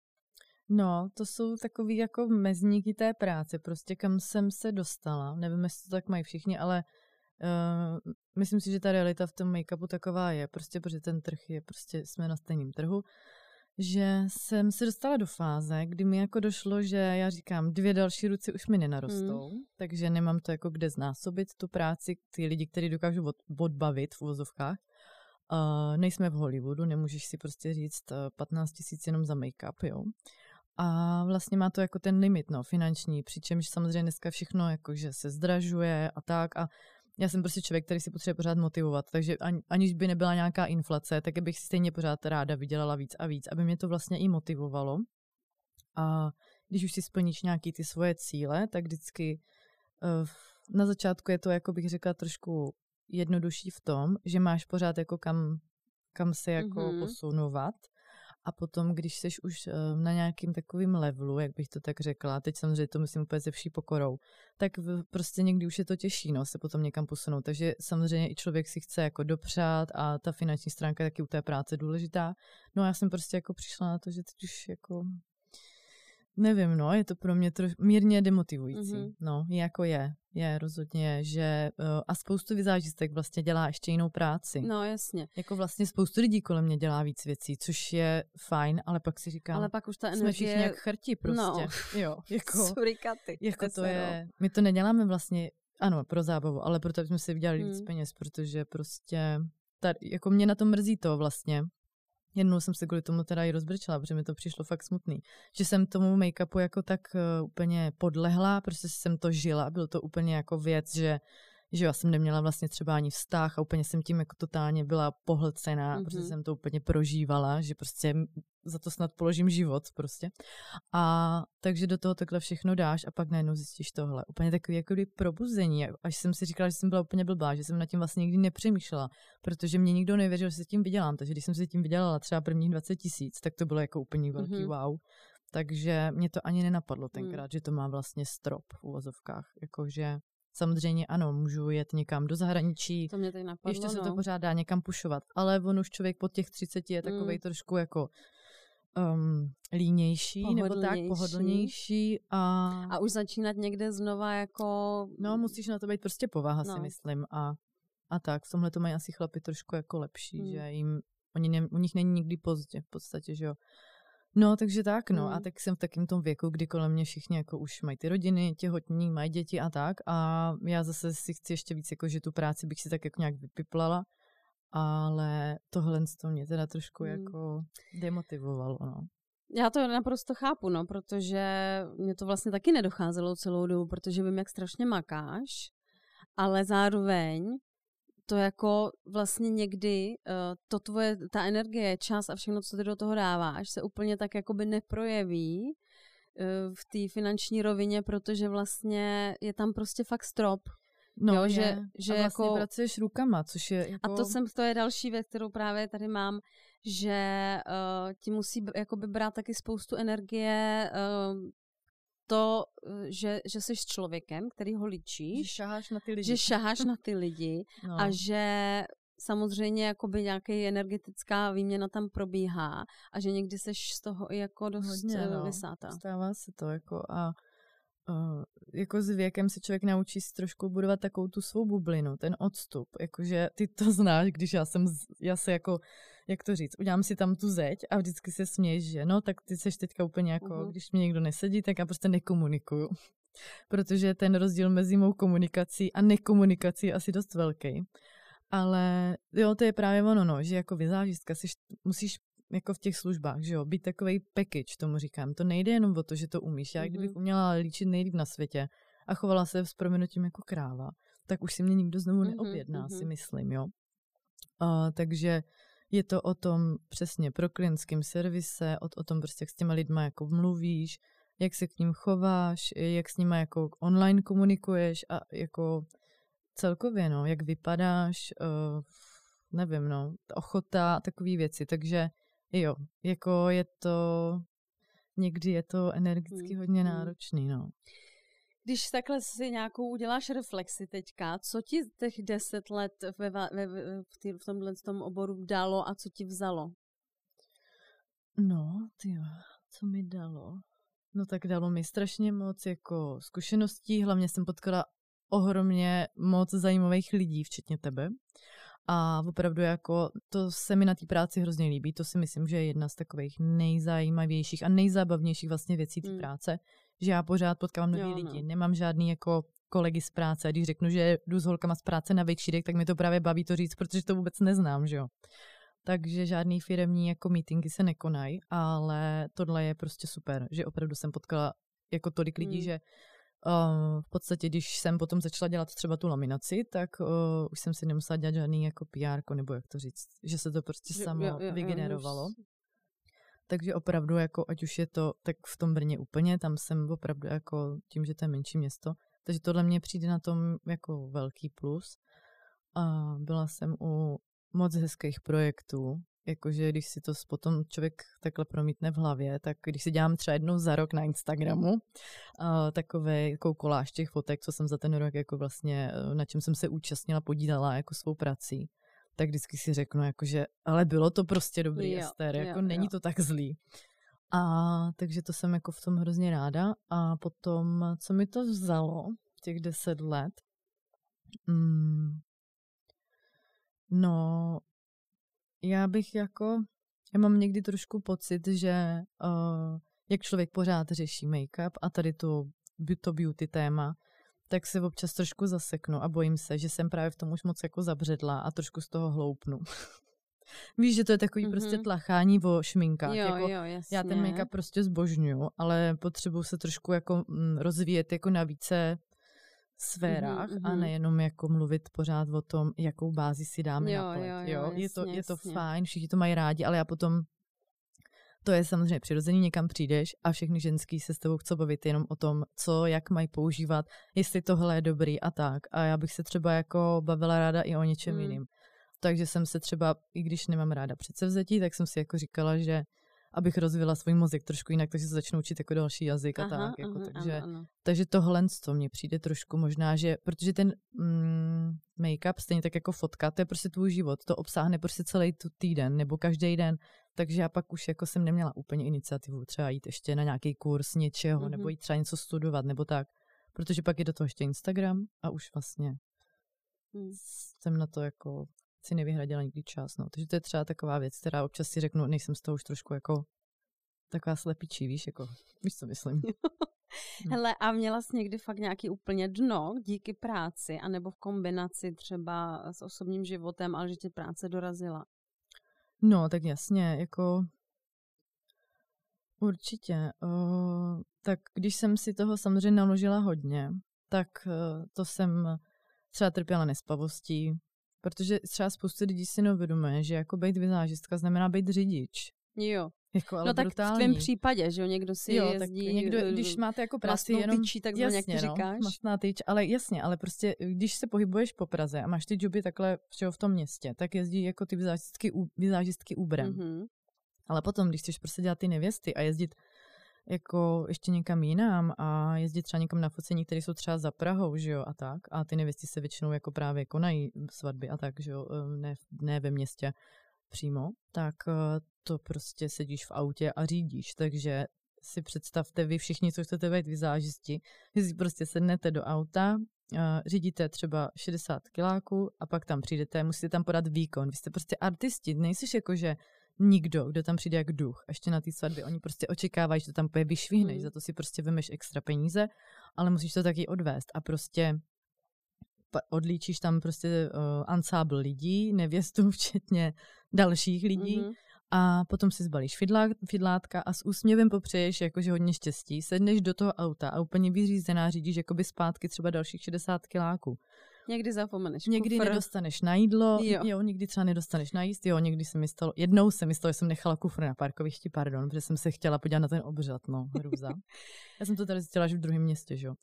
Speaker 2: No, to jsou takový jako mezníky té práce, prostě kam jsem se dostala. Nevím, jestli to tak mají všichni, ale uh, myslím si, že ta realita v tom make-upu taková je, prostě protože ten trh je, prostě jsme na stejném trhu, že jsem se dostala do fáze, kdy mi jako došlo, že já říkám, dvě další ruce už mi nenarostou, hmm. takže nemám to jako kde znásobit tu práci, ty lidi, kteří dokážu od, odbavit v uvozovkách. Uh, nejsme v Hollywoodu, nemůžeš si prostě říct uh, 15 tisíc jenom za make-up, jo. A vlastně má to jako ten limit, no, finanční, přičemž samozřejmě dneska všechno jakože se zdražuje a tak a já jsem prostě člověk, který si potřebuje pořád motivovat, takže ani, aniž by nebyla nějaká inflace, tak bych stejně pořád ráda vydělala víc a víc, aby mě to vlastně i motivovalo. A když už si splníš nějaký ty svoje cíle, tak vždycky uh, na začátku je to, jako bych řekla, trošku jednodušší v tom, že máš pořád jako kam, kam se jako mm-hmm. posunovat. A potom, když jsi už uh, na nějakým takovým levelu, jak bych to tak řekla, teď samozřejmě to myslím úplně ze vší pokorou, tak prostě někdy už je to těžší, no, se potom někam posunout. Takže samozřejmě i člověk si chce jako dopřát a ta finanční stránka je taky u té práce důležitá. No a já jsem prostě jako přišla na to, že teď už jako nevím, no, je to pro mě troš, mírně demotivující. Mm-hmm. No, jako je, je rozhodně, že uh, a spoustu vizážistek vlastně dělá ještě jinou práci.
Speaker 1: No, jasně.
Speaker 2: Jako vlastně spoustu lidí kolem mě dělá víc věcí, což je fajn, ale pak si říkám,
Speaker 1: ale pak už ta
Speaker 2: energie...
Speaker 1: jsme
Speaker 2: všichni jak chrti prostě. No. Jo, jako,
Speaker 1: Surikaty.
Speaker 2: Jako to je, my to neděláme vlastně, ano, pro zábavu, ale proto jsme si vydělali hmm. víc peněz, protože prostě, tady, jako mě na to mrzí to vlastně, Jednou jsem se kvůli tomu teda i rozbrčela, protože mi to přišlo fakt smutný. Že jsem tomu make-upu jako tak uh, úplně podlehla, protože jsem to žila, bylo to úplně jako věc, že že já jsem neměla vlastně třeba ani vztah a úplně jsem tím jako totálně byla pohlcená, mm-hmm. protože jsem to úplně prožívala, že prostě za to snad položím život prostě. A takže do toho takhle všechno dáš a pak najednou zjistíš tohle. Úplně takový jako probuzení, až jsem si říkala, že jsem byla úplně blbá, že jsem na tím vlastně nikdy nepřemýšlela, protože mě nikdo nevěřil, že se tím vydělám. Takže když jsem si tím vydělala třeba prvních 20 tisíc, tak to bylo jako úplně velký mm-hmm. wow. Takže mě to ani nenapadlo tenkrát, mm. že to má vlastně strop v uvozovkách. Jakože Samozřejmě ano, můžu jet někam do zahraničí,
Speaker 1: to mě tady napadlo,
Speaker 2: ještě se
Speaker 1: no.
Speaker 2: to pořád dá někam pušovat, ale on už člověk po těch 30 je takový mm. trošku jako um, línější nebo tak, pohodlnější. A...
Speaker 1: a už začínat někde znova jako...
Speaker 2: No, musíš na to být prostě povaha, no. si myslím. A, a tak, v tomhle to mají asi chlapi trošku jako lepší, mm. že jim, oni ne, u nich není nikdy pozdě v podstatě, že jo. No, takže tak, no. Mm. A tak jsem v takém tom věku, kdy kolem mě všichni jako už mají ty rodiny, těhotní, mají děti a tak. A já zase si chci ještě víc, jako že tu práci bych si tak jako nějak vypiplala. Ale tohle to mě teda trošku mm. jako demotivovalo, no.
Speaker 1: Já to naprosto chápu, no, protože mě to vlastně taky nedocházelo celou dobu, protože vím, jak strašně makáš, ale zároveň to jako vlastně někdy uh, to tvoje, ta energie, čas a všechno, co ty do toho dáváš, se úplně tak jakoby neprojeví uh, v té finanční rovině, protože vlastně je tam prostě fakt strop.
Speaker 2: No, jo, je. že, že a vlastně jako, pracuješ rukama, což je jako...
Speaker 1: A to, jsem, to je další věc, kterou právě tady mám, že uh, ti musí jakoby brát taky spoustu energie uh, to, eh, že, že jsi člověkem, který ho ličíš.
Speaker 2: Že šaháš na ty lidi.
Speaker 1: Že šaháš na ty lidi no. a že samozřejmě jakoby nějaký energetická výměna tam probíhá a že někdy seš z toho i jako dost Hodně, eh, no. vysátá.
Speaker 2: Stává se to jako a uh, jako s věkem se člověk naučí trošku budovat takovou tu svou bublinu, ten odstup, jakože ty to znáš, když já jsem, já se jako jak to říct, udělám si tam tu zeď a vždycky se směješ, že no, tak ty seš teďka úplně jako, uh-huh. když mě někdo nesedí, tak já prostě nekomunikuju. Protože ten rozdíl mezi mou komunikací a nekomunikací je asi dost velký. Ale jo, to je právě ono, no, že jako vizážistka si musíš jako v těch službách, že jo, být takový package, tomu říkám. To nejde jenom o to, že to umíš. Já kdybych mhm. uměla líčit nejlíp na světě a chovala se s proměnutím jako kráva, tak už si mě nikdo znovu mhm, neobjedná, mm-hmm. si myslím, jo. Uh, takže je to o tom přesně pro klientském servise, o, o tom prostě, jak s těma lidma jako mluvíš, jak se k ním chováš, jak s nimi jako online komunikuješ a jako celkově, no, jak vypadáš, uh, nevím, no, ochota, takové věci, takže jo, jako je to, někdy je to energicky hmm, hodně hmm. náročný, no.
Speaker 1: Když takhle si nějakou uděláš reflexi teďka, co ti těch deset let ve, ve, ve, v, tý, v tomhle tom oboru dalo a co ti vzalo?
Speaker 2: No, ty co mi dalo? No tak dalo mi strašně moc jako zkušeností, hlavně jsem potkala ohromně moc zajímavých lidí, včetně tebe. A opravdu jako to se mi na té práci hrozně líbí. To si myslím, že je jedna z takových nejzajímavějších a nejzábavnějších vlastně věcí té hmm. práce, že já pořád potkávám nový jo, lidi. No. Nemám žádný jako kolegy z práce. A když řeknu, že jdu s holkama z práce na večírek, tak mi to právě baví to říct, protože to vůbec neznám, že jo. Takže žádný firemní jako meetingy se nekonají, ale tohle je prostě super, že opravdu jsem potkala jako tolik lidí, hmm. že Uh, v podstatě, když jsem potom začala dělat třeba tu laminaci, tak uh, už jsem si nemusela dělat žádný jako PR, nebo jak to říct, že se to prostě samo jo, jo, vygenerovalo. Jo, takže opravdu, jako, ať už je to tak v tom Brně úplně, tam jsem opravdu jako tím, že to je menší město. Takže tohle mě přijde na tom jako velký plus. A byla jsem u moc hezkých projektů, jakože když si to potom člověk takhle promítne v hlavě, tak když si dělám třeba jednou za rok na Instagramu takové jako koláž těch fotek, co jsem za ten rok jako vlastně, na čem jsem se účastnila, podílela jako svou prací, tak vždycky si řeknu, jakože, ale bylo to prostě dobrý, jo, Ester, jako jo, není jo. to tak zlý. A takže to jsem jako v tom hrozně ráda. A potom, co mi to vzalo, těch deset let, mm, no, já bych jako, já mám někdy trošku pocit, že uh, jak člověk pořád řeší make-up a tady to, to beauty téma, tak se občas trošku zaseknu a bojím se, že jsem právě v tom už moc jako zabředla a trošku z toho hloupnu. Víš, že to je takový mm-hmm. prostě tlachání o šminkách.
Speaker 1: Jo,
Speaker 2: jako,
Speaker 1: jo, jasně.
Speaker 2: Já ten make-up prostě zbožňuju, ale potřebuji se trošku jako mm, rozvíjet jako na více sférách mm-hmm, a nejenom jako mluvit pořád o tom, jakou bázi si dáme
Speaker 1: jo,
Speaker 2: na pleť.
Speaker 1: Jo, jo, jasně,
Speaker 2: je, to, je to
Speaker 1: jasně.
Speaker 2: fajn, všichni to mají rádi, ale já potom to je samozřejmě přirozený, někam přijdeš a všechny ženský se s tebou chcou bavit jenom o tom, co, jak mají používat, jestli tohle je dobrý a tak. A já bych se třeba jako bavila ráda i o něčem mm. jiným. Takže jsem se třeba, i když nemám ráda předsevzetí, tak jsem si jako říkala, že abych rozvila svůj mozek trošku jinak, takže se začnu učit jako další jazyk a aha, tak. Jako,
Speaker 1: aha,
Speaker 2: takže,
Speaker 1: ano, ano.
Speaker 2: takže tohle to mně přijde trošku možná, že protože ten mm, make-up, stejně tak jako fotka, to je prostě tvůj život, to obsáhne prostě celý tu týden nebo každý den, takže já pak už jako jsem neměla úplně iniciativu třeba jít ještě na nějaký kurz něčeho, mm-hmm. nebo jít třeba něco studovat, nebo tak, protože pak je do toho ještě Instagram a už vlastně mm. jsem na to jako si nevyhradila nikdy čas. No. Takže to je třeba taková věc, která občas si řeknu, nejsem z toho už trošku jako taková slepičí, víš, jako, víš, co myslím.
Speaker 1: Hm. Hele, a měla jsi někdy fakt nějaký úplně dno díky práci, anebo v kombinaci třeba s osobním životem, ale že tě práce dorazila?
Speaker 2: No, tak jasně, jako určitě. Uh, tak když jsem si toho samozřejmě naložila hodně, tak uh, to jsem třeba trpěla nespavostí, Protože třeba spoustu lidí si neuvědomuje, že jako být vizážistka znamená být řidič.
Speaker 1: Jo.
Speaker 2: Jako, ale
Speaker 1: no tak
Speaker 2: brutální.
Speaker 1: v tvém případě, že jo, někdo si
Speaker 2: jo,
Speaker 1: jezdí,
Speaker 2: tak někdo, když máte jako práci jenom...
Speaker 1: tyčí, takzvaně,
Speaker 2: jasně,
Speaker 1: jak ty
Speaker 2: no,
Speaker 1: říkáš.
Speaker 2: Masná tyč, ale jasně, ale prostě, když se pohybuješ po Praze a máš ty joby takhle všeho v tom městě, tak jezdí jako ty vizážistky, vizážistky Uberem. Mm-hmm. Ale potom, když chceš prostě dělat ty nevěsty a jezdit jako ještě někam jinam a jezdit třeba někam na focení, které jsou třeba za Prahou, že jo, a tak. A ty nevěsty se většinou jako právě konají svatby a tak, že jo, eh, ne, ne ve městě přímo, tak eh, to prostě sedíš v autě a řídíš, takže si představte vy všichni, co chcete být vizážisti, že si prostě sednete do auta, eh, řídíte třeba 60 kiláků a pak tam přijdete, musíte tam podat výkon. Vy jste prostě artisti, nejsiš jako, že nikdo, kdo tam přijde jak duch. Ještě na té svatbě oni prostě očekávají, že to tam poje vyšvihneš, mm. za to si prostě vemeš extra peníze, ale musíš to taky odvést a prostě odlíčíš tam prostě uh, ansábl lidí, nevěstu včetně dalších lidí mm-hmm. a potom si zbalíš fidlá, fidlátka a s úsměvem popřeješ jakože hodně štěstí, sedneš do toho auta a úplně vyřízená řídíš jakoby zpátky třeba dalších 60 kiláků.
Speaker 1: Někdy zapomeneš
Speaker 2: Někdy
Speaker 1: kufr.
Speaker 2: nedostaneš na jídlo,
Speaker 1: Jo.
Speaker 2: jo. někdy třeba nedostaneš na jíst, jo, někdy se mi stalo, jednou se mi stalo, že jsem nechala kufr na parkovišti, pardon, protože jsem se chtěla podívat na ten obřad, no, hrůza. Já jsem to tady zjistila až v druhém městě, že jo.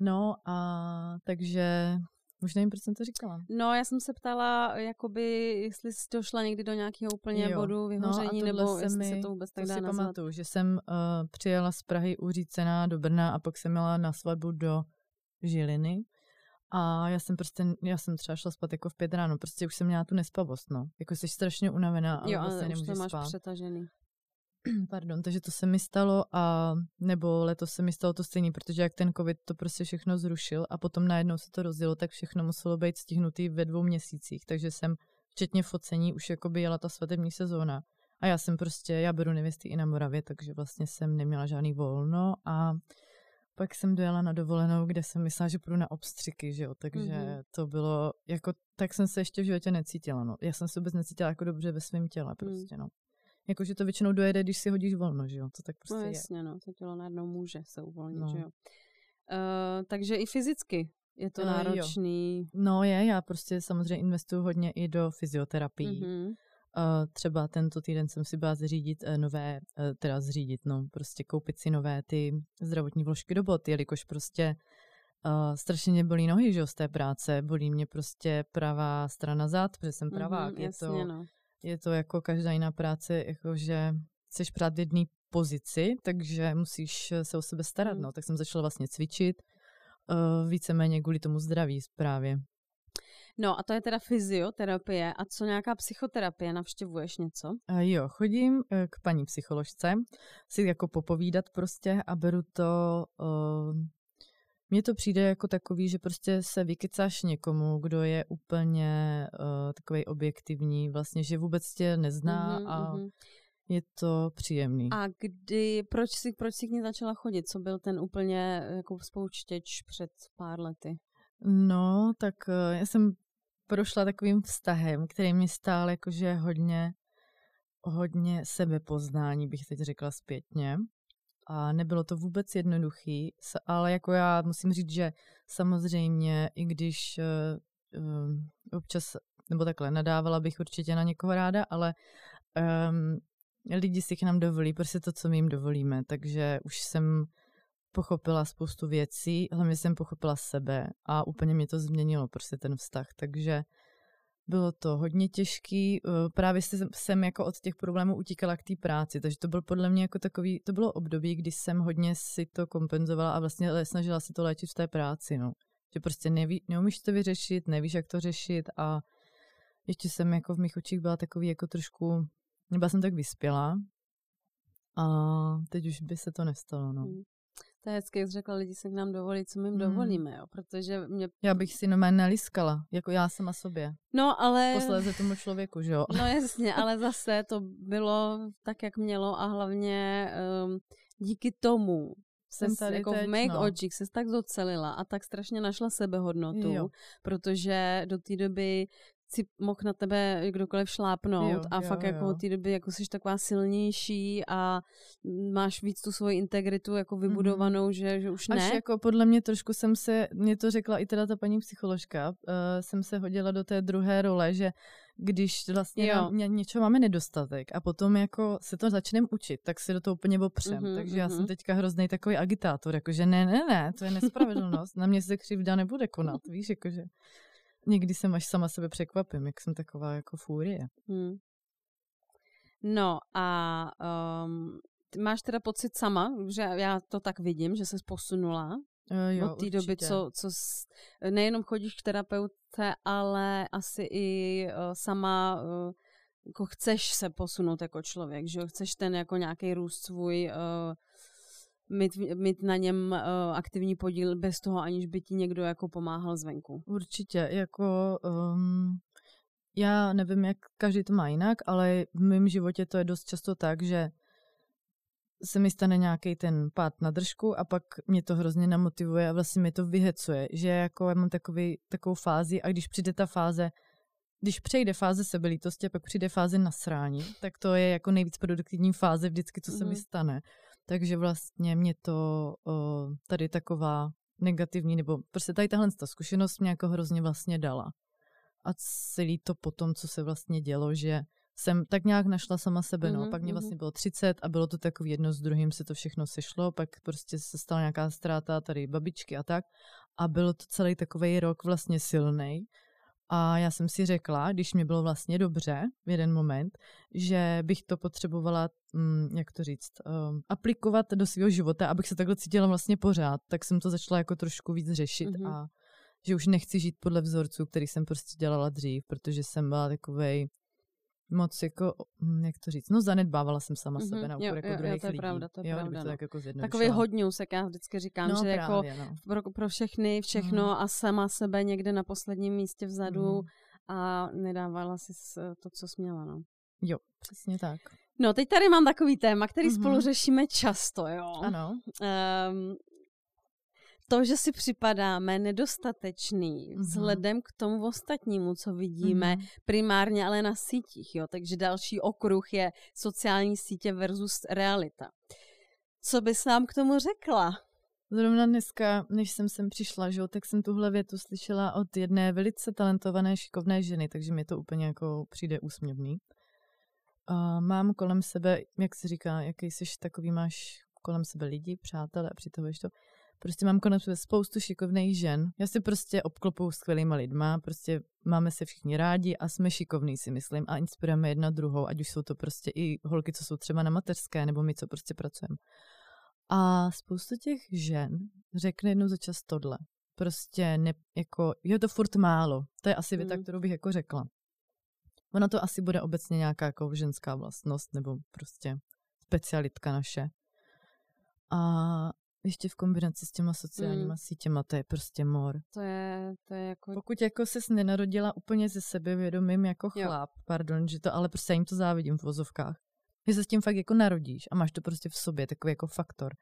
Speaker 2: No a takže už nevím, proč jsem to říkala.
Speaker 1: No, já jsem se ptala, jakoby, jestli jsi došla někdy do nějakého úplně
Speaker 2: Jo.
Speaker 1: bodu vyhoření,
Speaker 2: no a
Speaker 1: nebo jestli
Speaker 2: mi,
Speaker 1: se to vůbec tak
Speaker 2: to
Speaker 1: dá
Speaker 2: si
Speaker 1: nazvat.
Speaker 2: pamatuju, že jsem uh, přijela z Prahy uřícená do Brna a pak jsem měla na svatbu do Žiliny. A já jsem prostě, já jsem třeba šla spát jako v pět ráno, prostě už jsem měla tu nespavost, no. Jako jsi strašně unavená, ale
Speaker 1: Jo,
Speaker 2: vlastně
Speaker 1: ale už
Speaker 2: nemůžeš
Speaker 1: to máš
Speaker 2: spát.
Speaker 1: přetažený.
Speaker 2: Pardon, takže to se mi stalo a nebo letos se mi stalo to stejný, protože jak ten covid to prostě všechno zrušil a potom najednou se to rozjelo, tak všechno muselo být stihnutý ve dvou měsících, takže jsem včetně focení už jako by jela ta svatební sezóna. A já jsem prostě, já beru nevěsty i na Moravě, takže vlastně jsem neměla žádný volno a pak jsem dojela na dovolenou, kde jsem myslela, že půjdu na obstřiky, že jo, takže
Speaker 1: Mhm.
Speaker 2: mm-hmm. to bylo, jako, tak jsem se ještě v životě necítila, no. Já jsem se vůbec necítila jako dobře ve svém těle, prostě, no. Jakože to většinou dojede, když si hodíš volno, že jo, to tak prostě
Speaker 1: No
Speaker 2: je.
Speaker 1: jasně, no, to tělo najednou může se uvolnit,
Speaker 2: No.
Speaker 1: že jo. Uh, takže i fyzicky je to
Speaker 2: jo.
Speaker 1: náročný.
Speaker 2: No je, já prostě samozřejmě investuju hodně i do fyzioterapii. Mm-hmm.
Speaker 1: Mhm.
Speaker 2: Uh, třeba tento týden jsem si byla zřídit uh, nové, uh, teda zřídit, no, prostě koupit si nové ty zdravotní vložky do bot, jelikož prostě uh, strašně mě bolí nohy, že jo, z té práce, bolí mě prostě pravá strana zad, protože jsem pravák,
Speaker 1: Mhm,
Speaker 2: je,
Speaker 1: jasně,
Speaker 2: to,
Speaker 1: no.
Speaker 2: Je to jako každá jiná práce, jakože jsi právě v jedné pozici, takže musíš se o sebe starat,
Speaker 1: Mm.
Speaker 2: no, tak jsem začala vlastně cvičit, uh, víceméně kvůli tomu zdraví právě.
Speaker 1: No a to je teda fyzioterapie. A co nějaká psychoterapie? Navštěvuješ něco?
Speaker 2: A jo, chodím eh, k paní psycholožce, si jako popovídat prostě a beru to... Uh, mně to přijde jako takový, že prostě se vykecáš někomu, kdo je úplně uh, takový objektivní, vlastně, že vůbec tě nezná mm-hmm, a mm-hmm. je to příjemný.
Speaker 1: A kdy, proč jsi, proč jsi k ní začala chodit? Co byl ten úplně jako spouštěč před pár lety?
Speaker 2: No, tak uh, já jsem prošla takovým vztahem, který mi stál jakože hodně, hodně sebepoznání, bych teď řekla zpětně. A nebylo to vůbec jednoduchý, ale jako já musím říct, že samozřejmě, i když uh, občas, nebo takhle, nadávala bych určitě na někoho ráda, ale um, lidi si k nám dovolí prostě to, co my jim dovolíme, takže už jsem pochopila spoustu věcí, hlavně jsem pochopila sebe a úplně mě to změnilo prostě ten vztah, takže bylo to hodně těžký, eh, právě jsem, jsem jako od těch problémů utíkala k té práci, takže to byl podle mě jako takový, to bylo období, kdy jsem hodně si to kompenzovala a vlastně snažila si to léčit v té práci, no. Že prostě neví, neumíš to vyřešit, nevíš, jak to řešit a ještě jsem jako v mých očích byla takový jako trošku, nebyla jsem tak vyspělá a teď už by se to nestalo, no.
Speaker 1: To je hezky, jak jsi řekla, lidi se k nám dovolí, co my jim hmm. dovolíme, jo, protože mě...
Speaker 2: Já bych si normálně neliskala, jako já sama sobě.
Speaker 1: No, ale...
Speaker 2: Posléze tomu člověku, že jo?
Speaker 1: No jasně, ale zase to bylo tak, jak mělo a hlavně um, díky tomu jsem tady jako teď, v mých no. očích se tak docelila a tak strašně našla sebehodnotu, jo. protože do té doby si mohl na tebe kdokoliv šlápnout jo, a jo, fakt jako jo. od té doby jako jsi taková silnější a máš víc tu svoji integritu jako mhm. vybudovanou, mm. že, že už ne.
Speaker 2: Až jako podle mě trošku jsem se, mě to řekla i teda ta paní psycholožka, uh, jsem se hodila do té druhé role, že když vlastně jo. na něčeho máme nedostatek a potom jako se to začneme učit, tak si do toho úplně opřem. Mm-hmm, Takže mm-hmm. já jsem mhm. teďka hrozný takový agitátor, jakože ne, ne, ne, to je nespravedlnost, na mě se křivda nebude konat, víš, jakože někdy jsem až sama sebe překvapím, jak jsem taková jako fúrie. Hmm.
Speaker 1: No a um, ty máš teda pocit sama, že já to tak vidím, že se posunula
Speaker 2: uh, jo,
Speaker 1: od té doby, co, co s, nejenom chodíš k terapeutce, ale asi i uh, sama uh, jako chceš se posunout jako člověk, že? Chceš ten jako nějaký růst svůj uh, mít, mít na něm uh, aktivní podíl bez toho, aniž by ti někdo jako pomáhal zvenku.
Speaker 2: Určitě, jako um, já nevím, jak každý to má jinak, ale v mém životě to je dost často tak, že se mi stane nějaký ten pád na držku a pak mě to hrozně namotivuje a vlastně mi to vyhecuje, že jako já mám takový, takovou fázi a když přijde ta fáze, když přejde fáze sebelítosti a pak přijde fáze nasrání, tak to je jako nejvíc produktivní fáze vždycky, co se mm. mi mhm. stane. Takže vlastně mě to tady taková negativní, nebo prostě tady tahle ta zkušenost mě jako hrozně vlastně dala. A celý to potom, co se vlastně dělo, že jsem tak nějak našla sama sebe, mm-hmm, no. Pak mě vlastně bylo 30 a bylo to takový jedno s druhým, se to všechno sešlo, pak prostě se stala nějaká ztráta tady babičky a tak. A bylo to celý takový rok vlastně silný. A já jsem si řekla, když mi bylo vlastně dobře v jeden moment, že bych to potřebovala, mm, jak to říct, um, aplikovat do svého života, abych se takhle cítila vlastně pořád, tak jsem to začala jako trošku víc řešit mm-hmm. a že už nechci žít podle vzorců, který jsem prostě dělala dřív, protože jsem byla takovej moc jako, hm, jak to říct, no zanedbávala jsem sama mm-hmm, sebe na úkor jako jo, druhých to je lidí.
Speaker 1: Pravda, to je
Speaker 2: jo,
Speaker 1: pravda,
Speaker 2: to
Speaker 1: no.
Speaker 2: tak jako
Speaker 1: Takový hodňůsek, já vždycky říkám,
Speaker 2: no,
Speaker 1: že
Speaker 2: právě,
Speaker 1: jako
Speaker 2: no.
Speaker 1: pro, pro všechny všechno mm. a sama sebe někde na posledním místě vzadu mm. a nedávala si to, co směla, no.
Speaker 2: Jo, přesně tak.
Speaker 1: No, teď tady mám takový téma, který mm-hmm. spolu řešíme často, jo.
Speaker 2: Ano.
Speaker 1: Um, to, že si připadáme nedostatečný mm-hmm. vzhledem k tomu ostatnímu, co vidíme mm-hmm. primárně ale na sítích. Jo? Takže další okruh je sociální sítě versus realita. Co bys nám k tomu řekla?
Speaker 2: Zrovna dneska, než jsem sem přišla, že, tak jsem tuhle větu slyšela od jedné velice talentované, šikovné ženy, takže mi to úplně jako přijde úsměvný. A mám kolem sebe, jak se říká, jaký jsi takový máš kolem sebe lidi, přátelé a přitahuješ to. Prostě mám konec spoustu šikovných žen. Já si prostě obklopuju skvělýma lidma, prostě máme se všichni rádi a jsme šikovní, si myslím, a inspirujeme jedna druhou, ať už jsou to prostě i holky, co jsou třeba na mateřské, nebo my, co prostě pracujeme. A spoustu těch žen řekne jednou za čas tohle. prostě ne, jako, je to furt málo. To je asi věta, mm. kterou bych jako řekla. Ona to asi bude obecně nějaká jako ženská vlastnost nebo prostě specialitka naše. A ještě v kombinaci s těma sociálníma mm. sítěma, to je prostě mor.
Speaker 1: To je, to je jako...
Speaker 2: Pokud jako ses nenarodila úplně ze sebevědomím jako chlap, jo. pardon, že to, ale prostě jim to závidím v vozovkách. Že se s tím fakt jako narodíš a máš to prostě v sobě, takový jako faktor.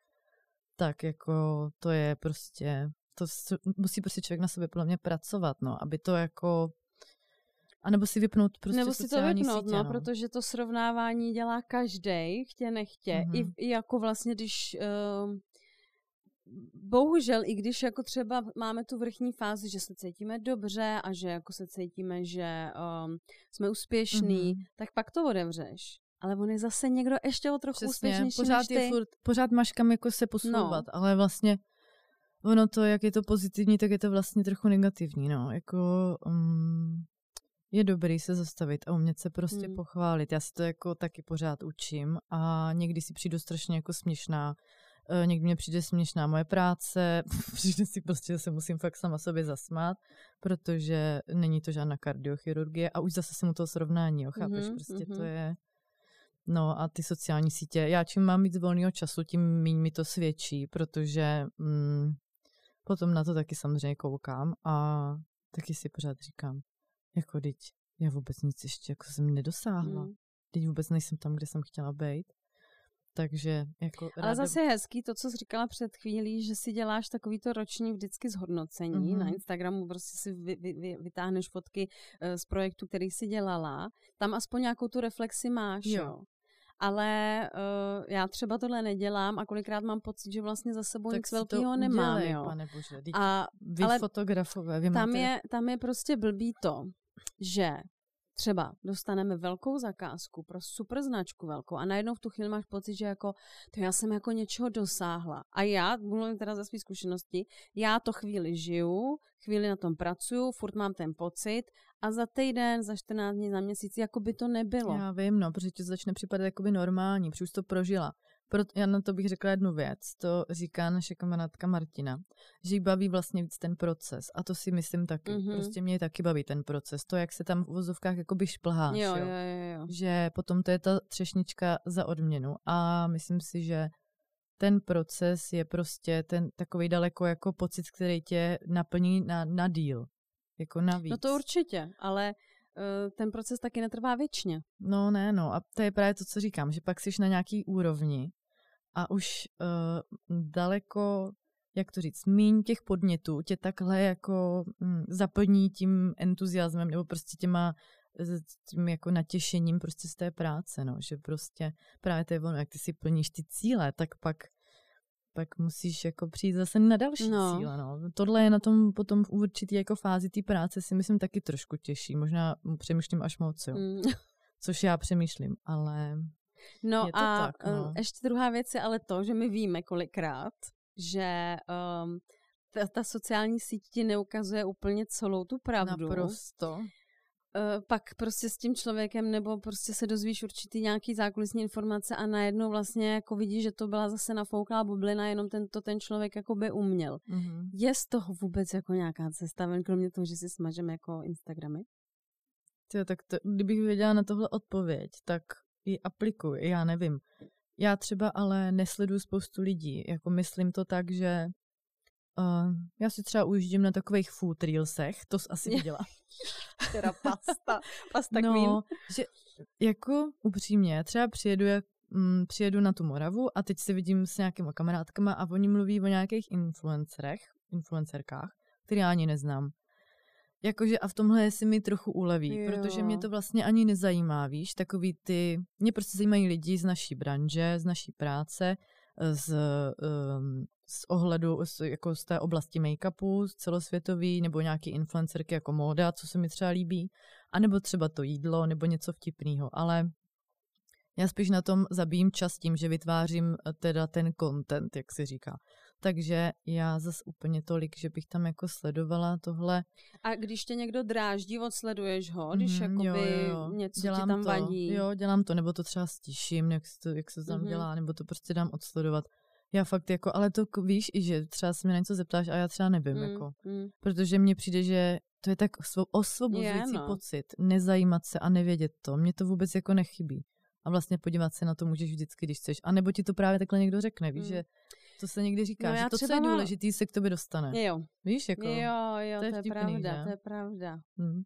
Speaker 2: Tak jako to je prostě, to musí prostě člověk na sobě podle mě pracovat, no, aby to jako a nebo si vypnout prostě Nebo si to vypnout, sítě,
Speaker 1: no, no, protože to srovnávání dělá každý, chtě nechtě. Mm-hmm. I, I jako vlastně, když uh, bohužel, i když jako třeba máme tu vrchní fázi, že se cítíme dobře a že jako se cítíme, že um, jsme úspěšní, mm-hmm. tak pak to otevřeš. Ale on je zase někdo ještě o trochu Přesně, úspěšnější
Speaker 2: pořád
Speaker 1: než ty.
Speaker 2: Je furt, pořád máš kam jako se posouvat, no. ale vlastně ono to, jak je to pozitivní, tak je to vlastně trochu negativní, no. Jako, um, je dobrý se zastavit a umět se prostě hmm. pochválit. Já si to jako taky pořád učím a někdy si přijdu strašně jako směšná. E, někdy mě přijde směšná moje práce, přijde si prostě, že se musím fakt sama sobě zasmát, protože není to žádná kardiochirurgie a už zase se mu to srovnání, jo, chápeš? Mm-hmm, prostě mm-hmm. to je... No a ty sociální sítě, já čím mám víc volného času, tím méně mi to svědčí, protože mm, potom na to taky samozřejmě koukám a taky si pořád říkám, jako teď já vůbec nic ještě jako jsem nedosáhla. Mm. Teď vůbec nejsem tam, kde jsem chtěla být. Takže jako
Speaker 1: ráda... Ale zase je hezký to, co jsi říkala před chvílí, že si děláš takový to roční vždycky zhodnocení. Mm-hmm. Na Instagramu prostě si vy, vy, vy, vytáhneš fotky uh, z projektu, který si dělala. Tam aspoň nějakou tu reflexi máš, jo. jo ale uh, já třeba tohle nedělám a kolikrát mám pocit, že vlastně za sebou tak nic velkého nemám. Udělej,
Speaker 2: jo. Pane bože, a, vy ale fotografové, vy
Speaker 1: tam,
Speaker 2: máte...
Speaker 1: je, tam je prostě blbý to, že třeba dostaneme velkou zakázku pro super značku velkou a najednou v tu chvíli máš pocit, že jako to já jsem jako něčeho dosáhla. A já, mluvím teda ze své zkušenosti, já to chvíli žiju, chvíli na tom pracuju, furt mám ten pocit a za týden, za 14 dní, za měsíc, jako by to nebylo.
Speaker 2: Já vím, no, protože ti začne připadat jako by normální, protože už to prožila. Proto já na to bych řekla jednu věc, to říká naše kamarádka Martina, že jí baví vlastně víc ten proces a to si myslím taky. Mm-hmm. Prostě mě taky baví ten proces, to, jak se tam v uvozovkách jakoby šplháš,
Speaker 1: jo, jo? Jo, jo,
Speaker 2: že potom to je ta třešnička za odměnu a myslím si, že ten proces je prostě ten takový daleko jako pocit, který tě naplní na, na díl, jako navíc.
Speaker 1: No to určitě, ale uh, ten proces taky netrvá věčně.
Speaker 2: No ne, no a to je právě to, co říkám, že pak jsi na nějaký úrovni a už uh, daleko, jak to říct, míň těch podnětů tě takhle jako hm, zaplní tím entuziasmem nebo prostě těma tím jako natěšením prostě z té práce, no, že prostě právě to je ono, jak ty si plníš ty cíle, tak pak pak musíš jako přijít zase na další no. cíle. No. Tohle je na tom potom v určitý jako fázi té práce si myslím taky trošku těžší. Možná přemýšlím až moc, jo. Mm. Což já přemýšlím, ale
Speaker 1: No
Speaker 2: je
Speaker 1: a
Speaker 2: tak, no.
Speaker 1: ještě druhá věc je ale to, že my víme kolikrát, že um, ta, ta sociální síť ti neukazuje úplně celou tu pravdu.
Speaker 2: Naprosto.
Speaker 1: Uh, pak prostě s tím člověkem nebo prostě se dozvíš určitý nějaký zákulisní informace a najednou vlastně jako vidíš, že to byla zase nafouklá bublina, jenom ten, to ten člověk jako by uměl. Mm-hmm. Je z toho vůbec jako nějaká cesta, kromě toho, že si smažeme jako Instagramy?
Speaker 2: Tyjo, tak to, kdybych věděla na tohle odpověď, tak ji aplikuji, já nevím. Já třeba ale nesleduju spoustu lidí, jako myslím to tak, že uh, já si třeba ujíždím na takových food reelsech, to jsi asi viděla.
Speaker 1: teda pasta, pasta
Speaker 2: no,
Speaker 1: queen.
Speaker 2: že jako upřímně, třeba přijedu, jak, mm, přijedu na tu Moravu a teď se vidím s nějakýma kamarádkama a oni mluví o nějakých influencerech, influencerkách, který já ani neznám. Jakože a v tomhle si mi trochu uleví, jo. protože mě to vlastně ani nezajímá, víš, takový ty, mě prostě zajímají lidi z naší branže, z naší práce, z, um, z ohledu, z, jako z té oblasti make-upu, z celosvětový, nebo nějaký influencerky jako móda, co se mi třeba líbí, anebo třeba to jídlo, nebo něco vtipného, ale já spíš na tom zabijím čas tím, že vytvářím eh, teda ten content, jak se říká. Takže já zas úplně tolik, že bych tam jako sledovala tohle.
Speaker 1: A když tě někdo dráždí, odsleduješ ho, když mm, jakoby jo, jo. něco dělám ti tam
Speaker 2: to,
Speaker 1: vadí?
Speaker 2: Jo, dělám to, nebo to třeba stiším, jak se to, jak se tam mm-hmm. dělá, nebo to prostě dám odsledovat. Já fakt jako, ale to víš i, že třeba se mě na něco zeptáš a já třeba nevím, mm, jako. Mm. Protože mně přijde, že to je tak osvobozující no. pocit, nezajímat se a nevědět to. Mně to vůbec jako nechybí. A vlastně podívat se na to můžeš vždycky, když chceš. A nebo ti to právě takhle někdo řekne, víš, mm. že to se někdy říká, no že to, co je důležité, se k tobě dostane.
Speaker 1: Jo.
Speaker 2: Víš, jako?
Speaker 1: Jo, jo, to je, to je vtipný, pravda, že? to je pravda. Mm.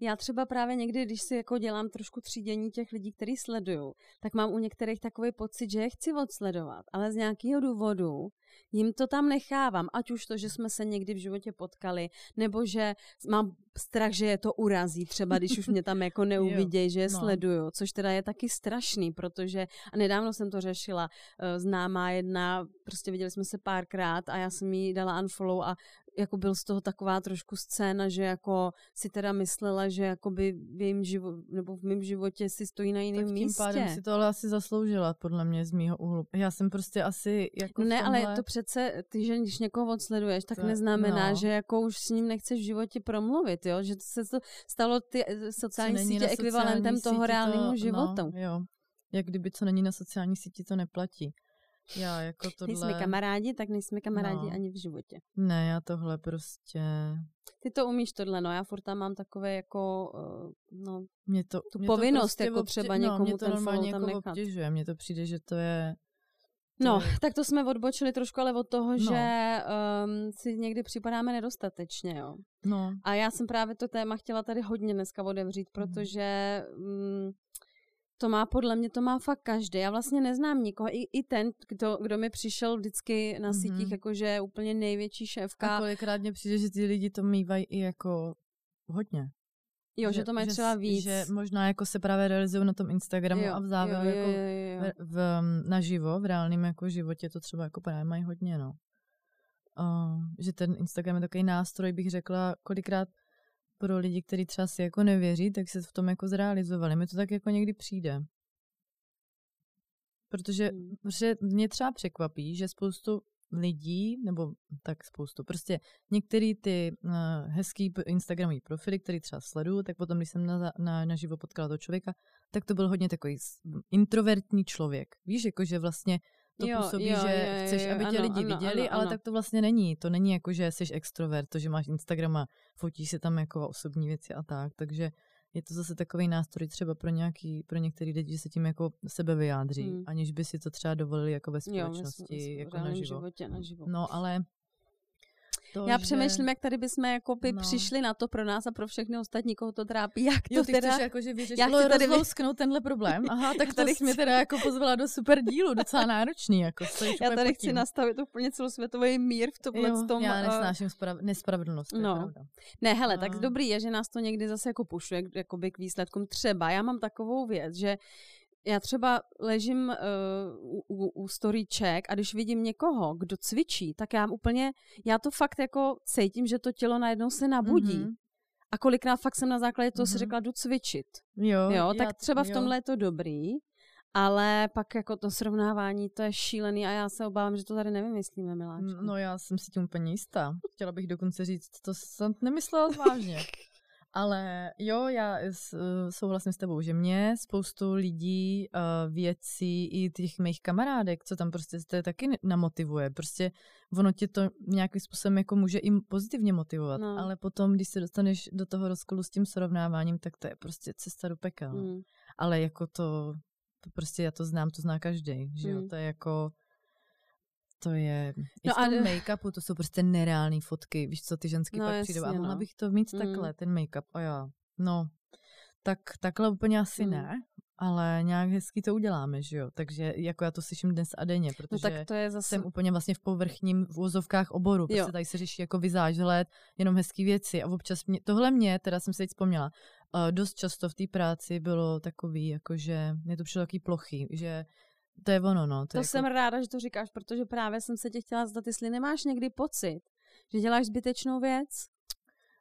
Speaker 1: Já třeba právě někdy, když si jako dělám trošku třídění těch lidí, který sleduju, tak mám u některých takový pocit, že je chci odsledovat, ale z nějakého důvodu jim to tam nechávám, ať už to, že jsme se někdy v životě potkali, nebo že mám strach, že je to urazí, třeba když už mě tam jako neuvidějí, že je no. sleduju, což teda je taky strašný, protože, a nedávno jsem to řešila, uh, známá jedna, prostě viděli jsme se párkrát a já jsem jí dala unfollow a jako byl z toho taková trošku scéna, že jako si teda myslela, že jako by v jejím život, nebo v mém životě si stojí na jiném místě.
Speaker 2: Tak tím pádem si to ale asi zasloužila, podle mě, z mýho úhlu. Já jsem prostě asi jako
Speaker 1: Ne,
Speaker 2: tomhle...
Speaker 1: ale to přece, ty, že když někoho odsleduješ, tak to, neznamená, no. že jako už s ním nechceš v životě promluvit, jo? Že se to stalo ty eh, sociální sítě ekvivalentem toho reálnému života.
Speaker 2: No, jo. Jak kdyby co není na sociální síti, to neplatí. Já jako tohle...
Speaker 1: Nejsme kamarádi, tak nejsme kamarádi no. ani v životě.
Speaker 2: Ne, já tohle prostě...
Speaker 1: Ty to umíš tohle, no já furt tam mám takové jako, uh, no,
Speaker 2: mě to,
Speaker 1: tu
Speaker 2: mě
Speaker 1: povinnost to prostě jako obtě... třeba no, někomu
Speaker 2: mě to
Speaker 1: ten
Speaker 2: tam
Speaker 1: jako nechat.
Speaker 2: obtěžuje, mně to přijde, že to je...
Speaker 1: To no, je... tak to jsme odbočili trošku, ale od toho, no. že um, si někdy připadáme nedostatečně, jo.
Speaker 2: No.
Speaker 1: A já jsem právě to téma chtěla tady hodně dneska otevřít, mhm. protože um, to má podle mě, to má fakt každý. Já vlastně neznám nikoho. I, i ten, kdo, kdo mi přišel vždycky na sítích, mm-hmm. jakože úplně největší šéfka.
Speaker 2: A kolikrát mě přijde, že ty lidi to mývají i jako hodně.
Speaker 1: Jo, že, že to mají třeba víc.
Speaker 2: Že možná jako se právě realizují na tom Instagramu jo, a v závěru jo, jo, jako jo, jo. V, v, naživo, v reálném jako životě to třeba jako právě mají hodně, no. Uh, že ten Instagram je takový nástroj, bych řekla, kolikrát pro lidi, kteří třeba si jako nevěří, tak se v tom jako zrealizovali. Mi to tak jako někdy přijde. Protože, hmm. protože mě třeba překvapí, že spoustu lidí, nebo tak spoustu, prostě některý ty uh, hezký Instagramový profily, který třeba sleduju, tak potom, když jsem na, na, na živo potkala toho člověka, tak to byl hodně takový introvertní člověk. Víš, jakože vlastně to jo, působí, jo, že jo, chceš, aby tě ano, lidi ano, viděli, ano, ale ano. tak to vlastně není. To není jako, že jsi extrovert, to, že máš Instagram a fotíš se tam jako osobní věci a tak. Takže je to zase takový nástroj třeba pro nějaký, pro některý lidi, že se tím jako sebe vyjádří, hmm. aniž by si to třeba dovolili jako ve společnosti, jo, jako naživo.
Speaker 1: Životě, naživo.
Speaker 2: No, ale
Speaker 1: to, Já že... přemýšlím, jak tady bychom jako by no. přišli na to pro nás a pro všechny ostatní, koho to trápí. Jak to jo, ty teda...
Speaker 2: chceš jako, že vyřešilo tady rozlousknout tenhle problém. Aha, tak to tady jsi mě teda jako pozvala do super dílu, docela náročný. Jako,
Speaker 1: já tady chci nastavit úplně celosvětový mír v tomhle jo, tom.
Speaker 2: Já nesnáším sprav... nespravedlnost.
Speaker 1: No. Ne, hele, no. tak dobrý je, že nás to někdy zase jako pušuje jakoby k výsledkům. Třeba já mám takovou věc, že já třeba ležím uh, u, u storyček a když vidím někoho, kdo cvičí, tak já úplně, já to fakt jako cítím, že to tělo najednou se nabudí. Mm-hmm. A kolikrát fakt jsem na základě toho mm-hmm. si řekla, jdu cvičit.
Speaker 2: Jo,
Speaker 1: jo tak já, třeba v tomhle jo. je to dobrý, ale pak jako to srovnávání, to je šílený a já se obávám, že to tady nevymyslíme, miláčku.
Speaker 2: No já jsem si tím úplně jistá. Chtěla bych dokonce říct, to jsem nemyslela vážně. Ale jo, já souhlasím s tebou, že mě spoustu lidí, uh, věcí i těch mých kamarádek, co tam prostě to taky namotivuje. Prostě ono tě to nějakým způsobem jako může jim pozitivně motivovat. No. Ale potom, když se dostaneš do toho rozkolu s tím srovnáváním, tak to je prostě cesta do pekel. Mm. Ale jako to, to prostě já to znám, to zná každý, že jo, mm. to je jako to je, no v tom a... make-upu, to jsou prostě nereální fotky, víš co, ty ženský no, pak přijdou a mohla no. bych to mít mm. takhle, ten make-up a já, no, tak takhle úplně asi mm. ne, ale nějak hezky to uděláme, že jo, takže jako já to slyším dnes a denně, protože no, tak to je zase... jsem úplně vlastně v povrchním v úzovkách oboru, protože jo. tady se řeší jako vyzážlet, jenom hezké věci a občas mě, tohle mě, teda jsem se teď vzpomněla, uh, dost často v té práci bylo takový, jakože mě to přišlo takový plochy, že to je ono, no.
Speaker 1: To, to jako... jsem ráda, že to říkáš, protože právě jsem se tě chtěla zdat, jestli nemáš někdy pocit, že děláš zbytečnou věc?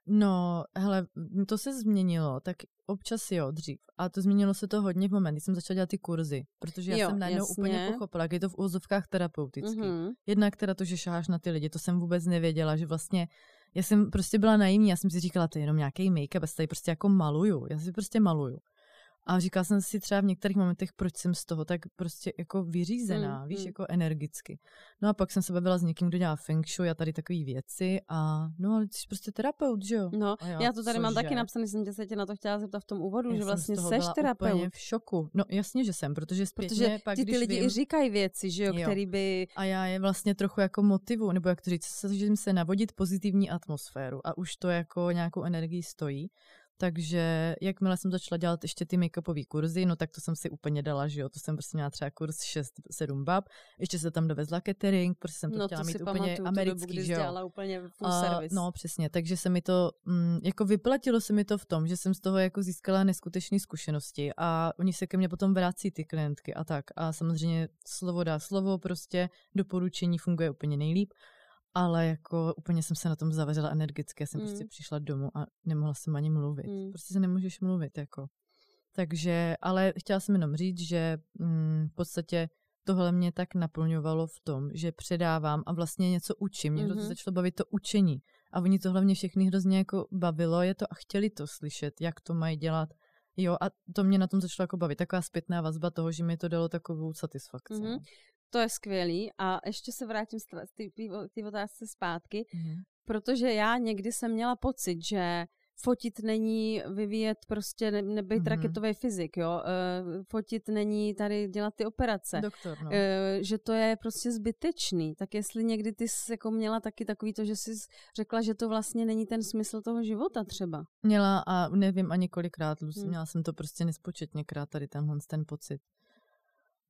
Speaker 2: No, hele, to se změnilo, tak občas jo, dřív. A to změnilo se to hodně v moment, kdy jsem začala dělat ty kurzy, protože já jo, jsem najednou jasně. úplně pochopila, jak je to v úzovkách terapeutický. Mm-hmm. Jednak teda to, že šáháš na ty lidi, to jsem vůbec nevěděla, že vlastně já jsem prostě byla naivní, já jsem si říkala, to je jenom nějaký make-up, já tady prostě jako maluju, já si prostě maluju. A říkala jsem si třeba v některých momentech, proč jsem z toho tak prostě jako vyřízená, mm, víš, mm. jako energicky. No a pak jsem se bavila s někým, kdo dělá feng shui a tady takové věci a no ale ty jsi prostě terapeut, že jo?
Speaker 1: No, já, já to tady mám taky napsané, jsem tě se tě na to chtěla zeptat v tom úvodu, já že vlastně seš terapeut. Úplně
Speaker 2: v šoku. No jasně, že jsem, protože zpětně
Speaker 1: protože
Speaker 2: pak,
Speaker 1: ty, ty lidi vím, i říkají věci, že jo, jo, který by...
Speaker 2: A já je vlastně trochu jako motivu, nebo jak to říct, snažím se navodit pozitivní atmosféru a už to jako nějakou energii stojí. Takže jakmile jsem začala dělat ještě ty make-upové kurzy, no tak to jsem si úplně dala, že jo, to jsem prostě měla třeba kurz 6-7 bab, ještě se tam dovezla catering, protože jsem to no, chtěla to mít úplně pamatuju, americký, dobu, že jo.
Speaker 1: úplně full a, service.
Speaker 2: No přesně, takže se mi to, mm, jako vyplatilo se mi to v tom, že jsem z toho jako získala neskutečné zkušenosti a oni se ke mně potom vrací ty klientky a tak a samozřejmě slovo dá slovo, prostě doporučení funguje úplně nejlíp ale jako úplně jsem se na tom zavařila energicky. Já jsem prostě mm. prostě přišla domů a nemohla jsem ani mluvit. Mm. Prostě se nemůžeš mluvit, jako. Takže, ale chtěla jsem jenom říct, že mm, v podstatě tohle mě tak naplňovalo v tom, že předávám a vlastně něco učím. Mě mm-hmm. začalo bavit to učení. A oni to hlavně všechny hrozně jako bavilo je to a chtěli to slyšet, jak to mají dělat. Jo, a to mě na tom začalo jako bavit. Taková zpětná vazba toho, že mi to dalo takovou satisfakci. Mm-hmm.
Speaker 1: To je skvělý a ještě se vrátím z té otázce zpátky, mm-hmm. protože já někdy jsem měla pocit, že fotit není vyvíjet prostě, ne, nebejt mm-hmm. raketový fyzik, jo, uh, fotit není tady dělat ty operace,
Speaker 2: Doktor, no. uh,
Speaker 1: že to je prostě zbytečný, tak jestli někdy ty jsi jako měla taky takový to, že jsi řekla, že to vlastně není ten smysl toho života třeba.
Speaker 2: Měla a nevím ani kolikrát, hmm. měla jsem to prostě nespočetněkrát tady tenhle ten pocit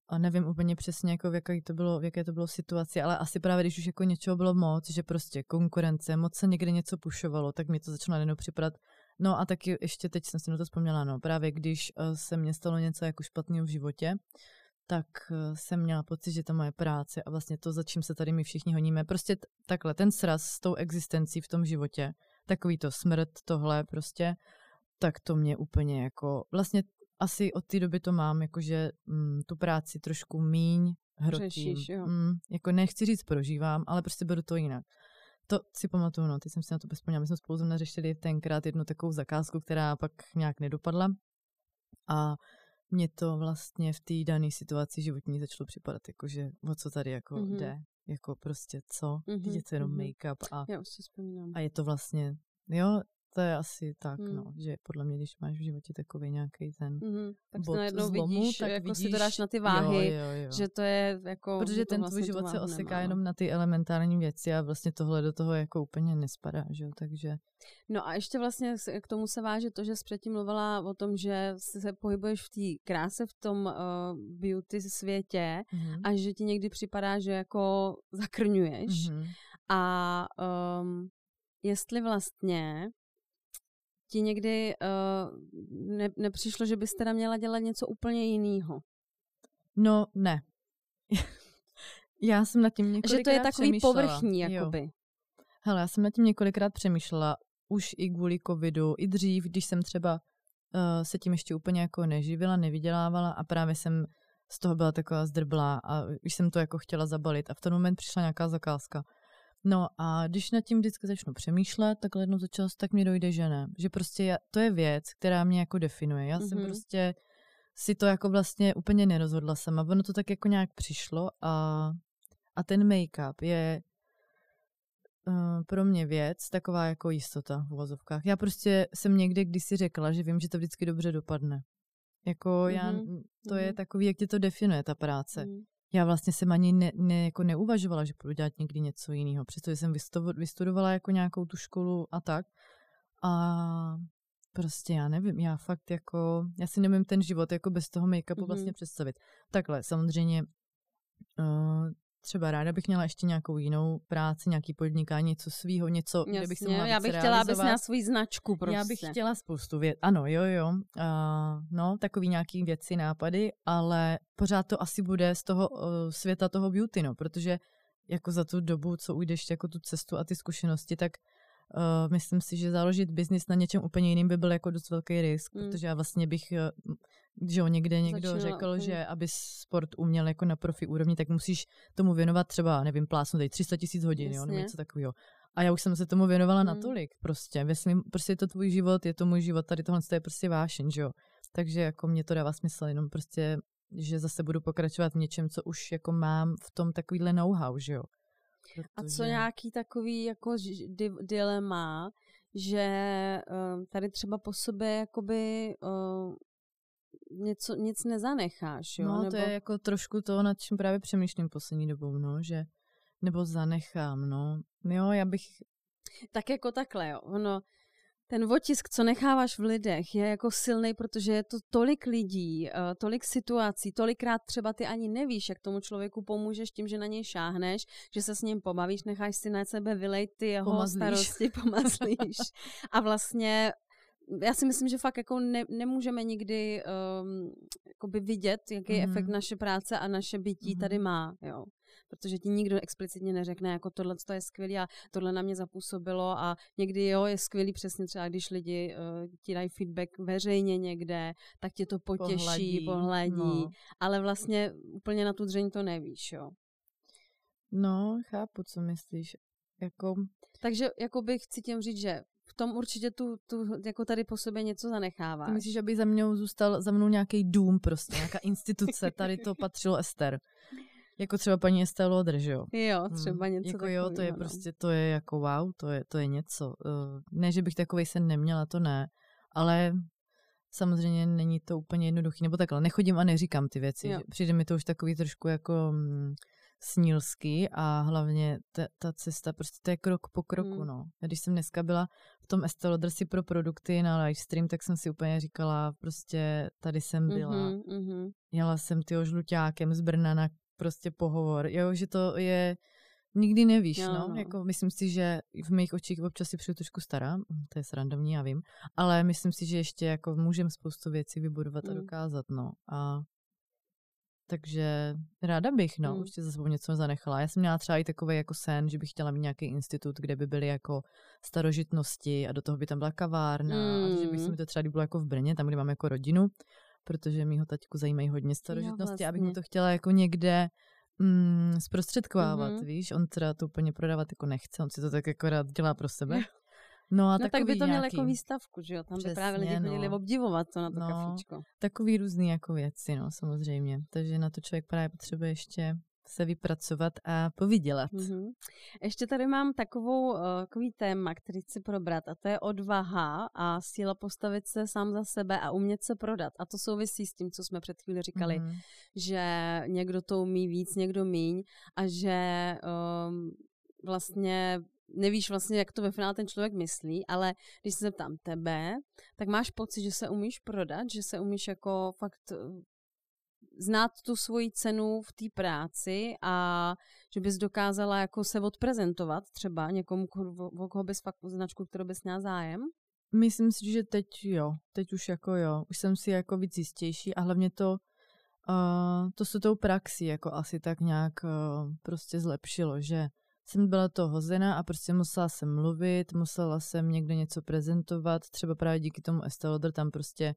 Speaker 2: a nevím úplně přesně, jako v, jaké to bylo, v jaké to bylo situaci, ale asi právě když už jako něčeho bylo moc, že prostě konkurence, moc se někde něco pušovalo, tak mi to začalo najednou připadat. No a taky ještě teď jsem si na to vzpomněla, no právě když uh, se mně stalo něco jako špatného v životě, tak uh, jsem měla pocit, že to moje práce a vlastně to, za čím se tady my všichni honíme, prostě t- takhle, ten sraz s tou existencí v tom životě, takový to smrt, tohle prostě, tak to mě úplně jako, vlastně asi od té doby to mám, jakože mm, tu práci trošku míň hrotím. Řešíš, jo. Mm, jako nechci říct prožívám, ale prostě beru to jinak. To si pamatuju, no, teď jsem si na to vzpomněla. My jsme spolu neřešili tenkrát jednu takovou zakázku, která pak nějak nedopadla. A mě to vlastně v té dané situaci životní začalo připadat, jakože o co tady jako mm-hmm. jde. Jako prostě co? Mm-hmm. Je to jenom mm-hmm. make-up a,
Speaker 1: Já už si vzpomínám.
Speaker 2: a je to vlastně, jo, to je asi tak, hmm. no, že podle mě, když máš v životě takový nějaký ten hmm.
Speaker 1: tak
Speaker 2: bod
Speaker 1: najednou
Speaker 2: zlomu,
Speaker 1: vidíš,
Speaker 2: tak
Speaker 1: jako
Speaker 2: vidíš,
Speaker 1: si to dáš na ty váhy, jo, jo, jo. že to je jako...
Speaker 2: Protože ten vlastně tvůj život se oseká nemá, jenom na ty elementární věci a vlastně tohle do toho jako úplně nespadá, že jo, takže...
Speaker 1: No a ještě vlastně k tomu se váže to, že jsi předtím mluvila o tom, že se pohybuješ v té kráse, v tom uh, beauty světě mm-hmm. a že ti někdy připadá, že jako zakrňuješ mm-hmm. a um, jestli vlastně ti někdy uh, ne, nepřišlo, že bys teda měla dělat něco úplně jiného?
Speaker 2: No, ne. já jsem nad tím několikrát
Speaker 1: Že to je takový povrchní, jakoby. Jo.
Speaker 2: Hele, já jsem nad tím několikrát přemýšlela, už i kvůli covidu, i dřív, když jsem třeba uh, se tím ještě úplně jako neživila, nevydělávala a právě jsem z toho byla taková zdrblá a už jsem to jako chtěla zabalit a v ten moment přišla nějaká zakázka No a když nad tím vždycky začnu přemýšlet, takhle jednou za čas, tak mi dojde, že ne. Že prostě já, to je věc, která mě jako definuje. Já mm-hmm. jsem prostě si to jako vlastně úplně nerozhodla sama. Ono to tak jako nějak přišlo a, a ten make-up je uh, pro mě věc, taková jako jistota v uvozovkách. Já prostě jsem někde kdysi řekla, že vím, že to vždycky dobře dopadne. Jako mm-hmm. já, to mm-hmm. je takový, jak tě to definuje, ta práce. Mm já vlastně jsem ani ne, ne, jako neuvažovala, že budu dělat někdy něco jiného, přestože jsem vystudovala jako nějakou tu školu a tak. A prostě já nevím, já fakt jako, já si nemím ten život jako bez toho make-upu mm-hmm. vlastně představit. Takhle, samozřejmě uh, třeba ráda bych měla ještě nějakou jinou práci, nějaký podnikání, něco svýho, něco, Jasně, kde bych se mohla
Speaker 1: Já bych chtěla, abys měla svůj značku prostě.
Speaker 2: Já bych chtěla spoustu věcí, ano, jo, jo, uh, no, takový nějaký věci, nápady, ale pořád to asi bude z toho uh, světa toho beauty, no, protože jako za tu dobu, co ujdeš jako tu cestu a ty zkušenosti, tak Uh, myslím si, že založit biznis na něčem úplně jiným by byl jako dost velký risk, mm. protože já vlastně bych, že jo, někde někdo Začala, řekl, mm. že aby sport uměl jako na profi úrovni, tak musíš tomu věnovat třeba, nevím, plásnout 300 tisíc hodin, Jasně. jo, nebo něco takového. A já už jsem se tomu věnovala mm. natolik prostě. Myslím, prostě je to tvůj život, je to můj život, tady tohle je prostě vášeň, že jo. Takže jako mě to dává smysl, jenom prostě, že zase budu pokračovat v něčem, co už jako mám v tom takovýhle know-how, že jo.
Speaker 1: Protože... A co nějaký takový jako di- dilema, že uh, tady třeba po sobě jakoby uh, něco, nic nezanecháš, jo?
Speaker 2: No,
Speaker 1: Nebo...
Speaker 2: to je jako trošku to, nad čím právě přemýšlím poslední dobou, no, že nebo zanechám, no. Jo, já bych...
Speaker 1: Tak jako takhle, jo. Ono, ten otisk, co necháváš v lidech, je jako silný, protože je to tolik lidí, uh, tolik situací, tolikrát třeba ty ani nevíš, jak tomu člověku pomůžeš tím, že na něj šáhneš, že se s ním pobavíš, necháš si na sebe vylejt ty jeho pomazlíš. starosti, pomazlíš. A vlastně já si myslím, že fakt jako ne, nemůžeme nikdy um, vidět, jaký mm-hmm. efekt naše práce a naše bytí mm-hmm. tady má. Jo protože ti nikdo explicitně neřekne, jako tohle to je skvělé a tohle na mě zapůsobilo a někdy jo, je skvělý přesně třeba, když lidi uh, ti dají feedback veřejně někde, tak tě to potěší, pohledí, pohledí no. ale vlastně úplně na tu dřeň to nevíš, jo.
Speaker 2: No, chápu, co myslíš. Jako...
Speaker 1: Takže jako bych chci tím říct, že v tom určitě tu, tu jako tady po sobě něco zanechává.
Speaker 2: Ty myslíš, že by za mnou zůstal za mnou nějaký dům prostě, nějaká instituce, tady to patřilo Ester. Jako třeba paní Estelle Lauder, že jo?
Speaker 1: Jo, hmm. třeba hmm. něco
Speaker 2: Jako
Speaker 1: takový,
Speaker 2: jo, to je no. prostě, to je jako wow, to je, to je něco. Uh, ne, že bych takový sen neměla, to ne, ale samozřejmě není to úplně jednoduchý, nebo takhle, nechodím a neříkám ty věci. Jo. Přijde mi to už takový trošku jako mm, snílský a hlavně ta, ta cesta, prostě to je krok po kroku, hmm. no. Když jsem dneska byla v tom Estée Lauder si pro produkty na livestream, tak jsem si úplně říkala, prostě tady jsem byla. Mm-hmm, mm-hmm. Jela jsem tyho žluťákem z Brna na prostě pohovor, jo, že to je, nikdy nevíš, jo, no. no. Jako myslím si, že v mých očích občas si přijdu trošku stará, hm, to je srandovní, já vím, ale myslím si, že ještě jako můžem spoustu věcí vybudovat mm. a dokázat, no. A takže ráda bych, no, mm. ještě za sebou něco zanechala. Já jsem měla třeba i takový jako sen, že bych chtěla mít nějaký institut, kde by byly jako starožitnosti a do toho by tam byla kavárna mm. a že bych si mi to třeba líbilo jako v Brně, tam, kde mám jako rodinu, protože mýho taťku zajímají hodně starožitnosti, jo, vlastně. abych mu to chtěla jako někde mm, zprostředkovávat, mm-hmm. víš, on teda to úplně prodávat jako nechce, on si to tak jako rád dělá pro sebe.
Speaker 1: No, a no tak by to měl jako výstavku, že jo? Tam Přesně, by právě lidi no. chodili obdivovat to na to no, kafíčko.
Speaker 2: Takový různý jako věci, no, samozřejmě. Takže na to člověk právě potřebuje ještě se vypracovat a povydělat. Mm-hmm.
Speaker 1: Ještě tady mám takovou, uh, takový téma, který chci probrat a to je odvaha a síla postavit se sám za sebe a umět se prodat. A to souvisí s tím, co jsme před chvíli říkali, mm-hmm. že někdo to umí víc, někdo míň a že um, vlastně nevíš vlastně, jak to ve finále ten člověk myslí, ale když se zeptám tebe, tak máš pocit, že se umíš prodat, že se umíš jako fakt znát tu svoji cenu v té práci a že bys dokázala jako se odprezentovat třeba někomu, o koho bys fakt značku, kterou bys měla zájem?
Speaker 2: Myslím si, že teď jo, teď už jako jo, už jsem si jako víc jistější a hlavně to, uh, to se tou praxí jako asi tak nějak uh, prostě zlepšilo, že jsem byla to hozena a prostě musela jsem mluvit, musela jsem někde něco prezentovat, třeba právě díky tomu Estée tam prostě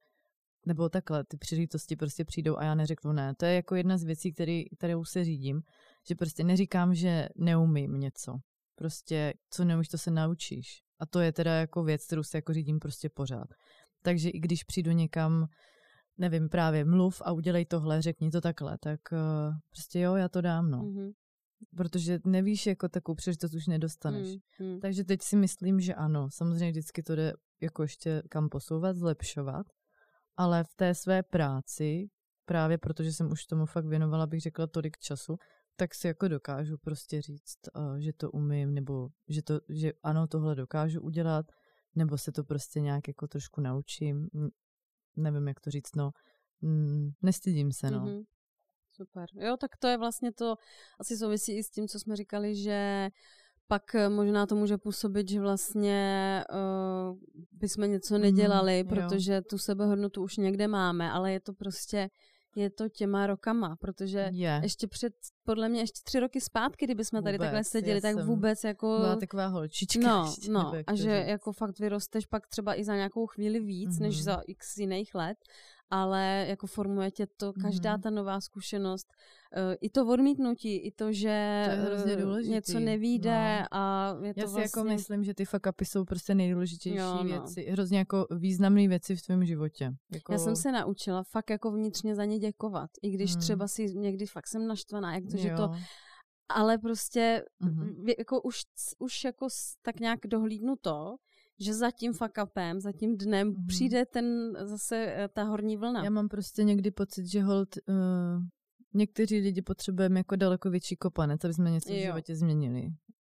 Speaker 2: nebo takhle, ty příležitosti prostě přijdou a já neřeknu ne. To je jako jedna z věcí, který, kterou se řídím, že prostě neříkám, že neumím něco. Prostě, co neumíš, to se naučíš. A to je teda jako věc, kterou se jako řídím prostě pořád. Takže i když přijdu někam, nevím, právě mluv a udělej tohle, řekni to takhle, tak uh, prostě jo, já to dám, no. Mm-hmm. Protože nevíš, jako takovou příležitost už nedostaneš. Mm-hmm. Takže teď si myslím, že ano. Samozřejmě vždycky to jde jako ještě kam posouvat, zlepšovat, ale v té své práci, právě protože jsem už tomu fakt věnovala, bych řekla, tolik času, tak si jako dokážu prostě říct, že to umím, nebo že, to, že ano, tohle dokážu udělat, nebo se to prostě nějak jako trošku naučím. Nevím, jak to říct, no. Nestydím se, no. Mm-hmm.
Speaker 1: Super. Jo, tak to je vlastně to, asi souvisí i s tím, co jsme říkali, že pak eh, možná to může působit, že vlastně uh, bychom něco mhm, nedělali, mm, protože jo. tu sebehodnotu už někde máme, ale je to prostě je to těma rokama, protože je. ještě před, podle mě ještě tři roky zpátky, kdyby jsme tady takhle seděli, tak vůbec jako...
Speaker 2: Byla taková holčička.
Speaker 1: No, ještě, no a že říct. jako fakt vyrosteš pak třeba i za nějakou chvíli víc, mm-hmm. než mhm. za x jiných let ale jako formuje tě to každá mm. ta nová zkušenost, uh, i to odmítnutí, i to, že
Speaker 2: to je důležitý.
Speaker 1: něco nevíde no. a je to
Speaker 2: Já si
Speaker 1: vlastně...
Speaker 2: jako myslím, že ty fuck upy jsou prostě nejdůležitější
Speaker 1: Jo, no.
Speaker 2: věci, hrozně jako významné věci v tvém životě. Jako...
Speaker 1: Já jsem se naučila fakt jako vnitřně za ně děkovat, i když
Speaker 2: Hmm.
Speaker 1: třeba si někdy fakt jsem naštvaná, jak to, že
Speaker 2: Jo.
Speaker 1: to, ale prostě
Speaker 2: Mhm.
Speaker 1: vě- jako už, už jako tak nějak dohlídnu to, že za tím fuck upem, za tím dnem
Speaker 2: Mhm.
Speaker 1: přijde ten zase eh, ta horní vlna.
Speaker 2: Já mám prostě někdy pocit, že hold uh, někteří lidi potřebujeme jako daleko větší kopanec, aby jsme něco v
Speaker 1: Jo.
Speaker 2: životě změnili.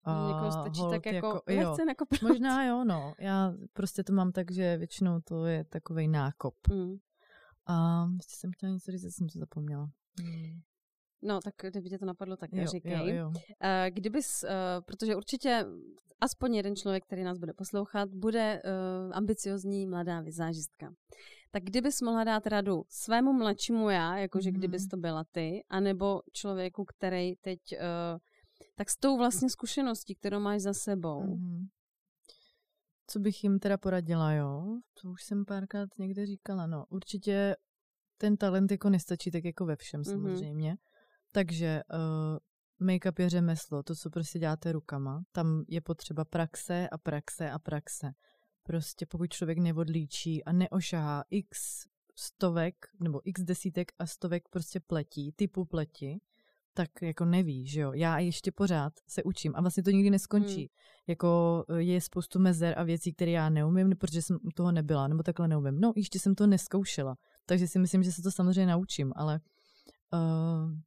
Speaker 1: Že někoho stačí
Speaker 2: hold
Speaker 1: tak jako,
Speaker 2: jo.
Speaker 1: lehce nakopnout.
Speaker 2: Možná jo, no. Já prostě to mám tak, že většinou to je takový nákop.
Speaker 1: Mm.
Speaker 2: A ještě jsem chtěla něco říct, jsem to zapomněla. Hmm.
Speaker 1: No, tak kdyby tě to napadlo, tak
Speaker 2: Jo,
Speaker 1: říkej.
Speaker 2: jo, jo.
Speaker 1: Eh, Kdybys, eh, protože určitě aspoň jeden člověk, který nás bude poslouchat, bude uh, ambiciozní mladá vizážistka. Tak kdybys mohla dát radu svému mladšímu já, jakože
Speaker 2: Mhm.
Speaker 1: kdybys to byla ty, anebo člověku, který teď, tak s tou vlastně zkušeností, kterou máš za sebou,
Speaker 2: Mhm. Co bych jim teda poradila, jo? To už jsem párkrát někde říkala, no. Určitě ten talent jako nestačí tak jako ve všem
Speaker 1: Mhm.
Speaker 2: samozřejmě. Takže uh, make-up je řemeslo, to, co prostě děláte rukama. Tam je potřeba praxe a praxe a praxe. Prostě pokud člověk neodlíčí a neošahá x stovek nebo x desítek a stovek prostě pletí, typu pleti, tak jako neví, že jo. Já ještě pořád se učím a vlastně to nikdy neskončí.
Speaker 1: Hmm.
Speaker 2: Jako eh, je spoustu mezer a věcí, které já neumím, protože jsem u toho nebyla, nebo takhle neumím. No, ještě jsem to neskoušela, takže si myslím, že se to samozřejmě naučím, ale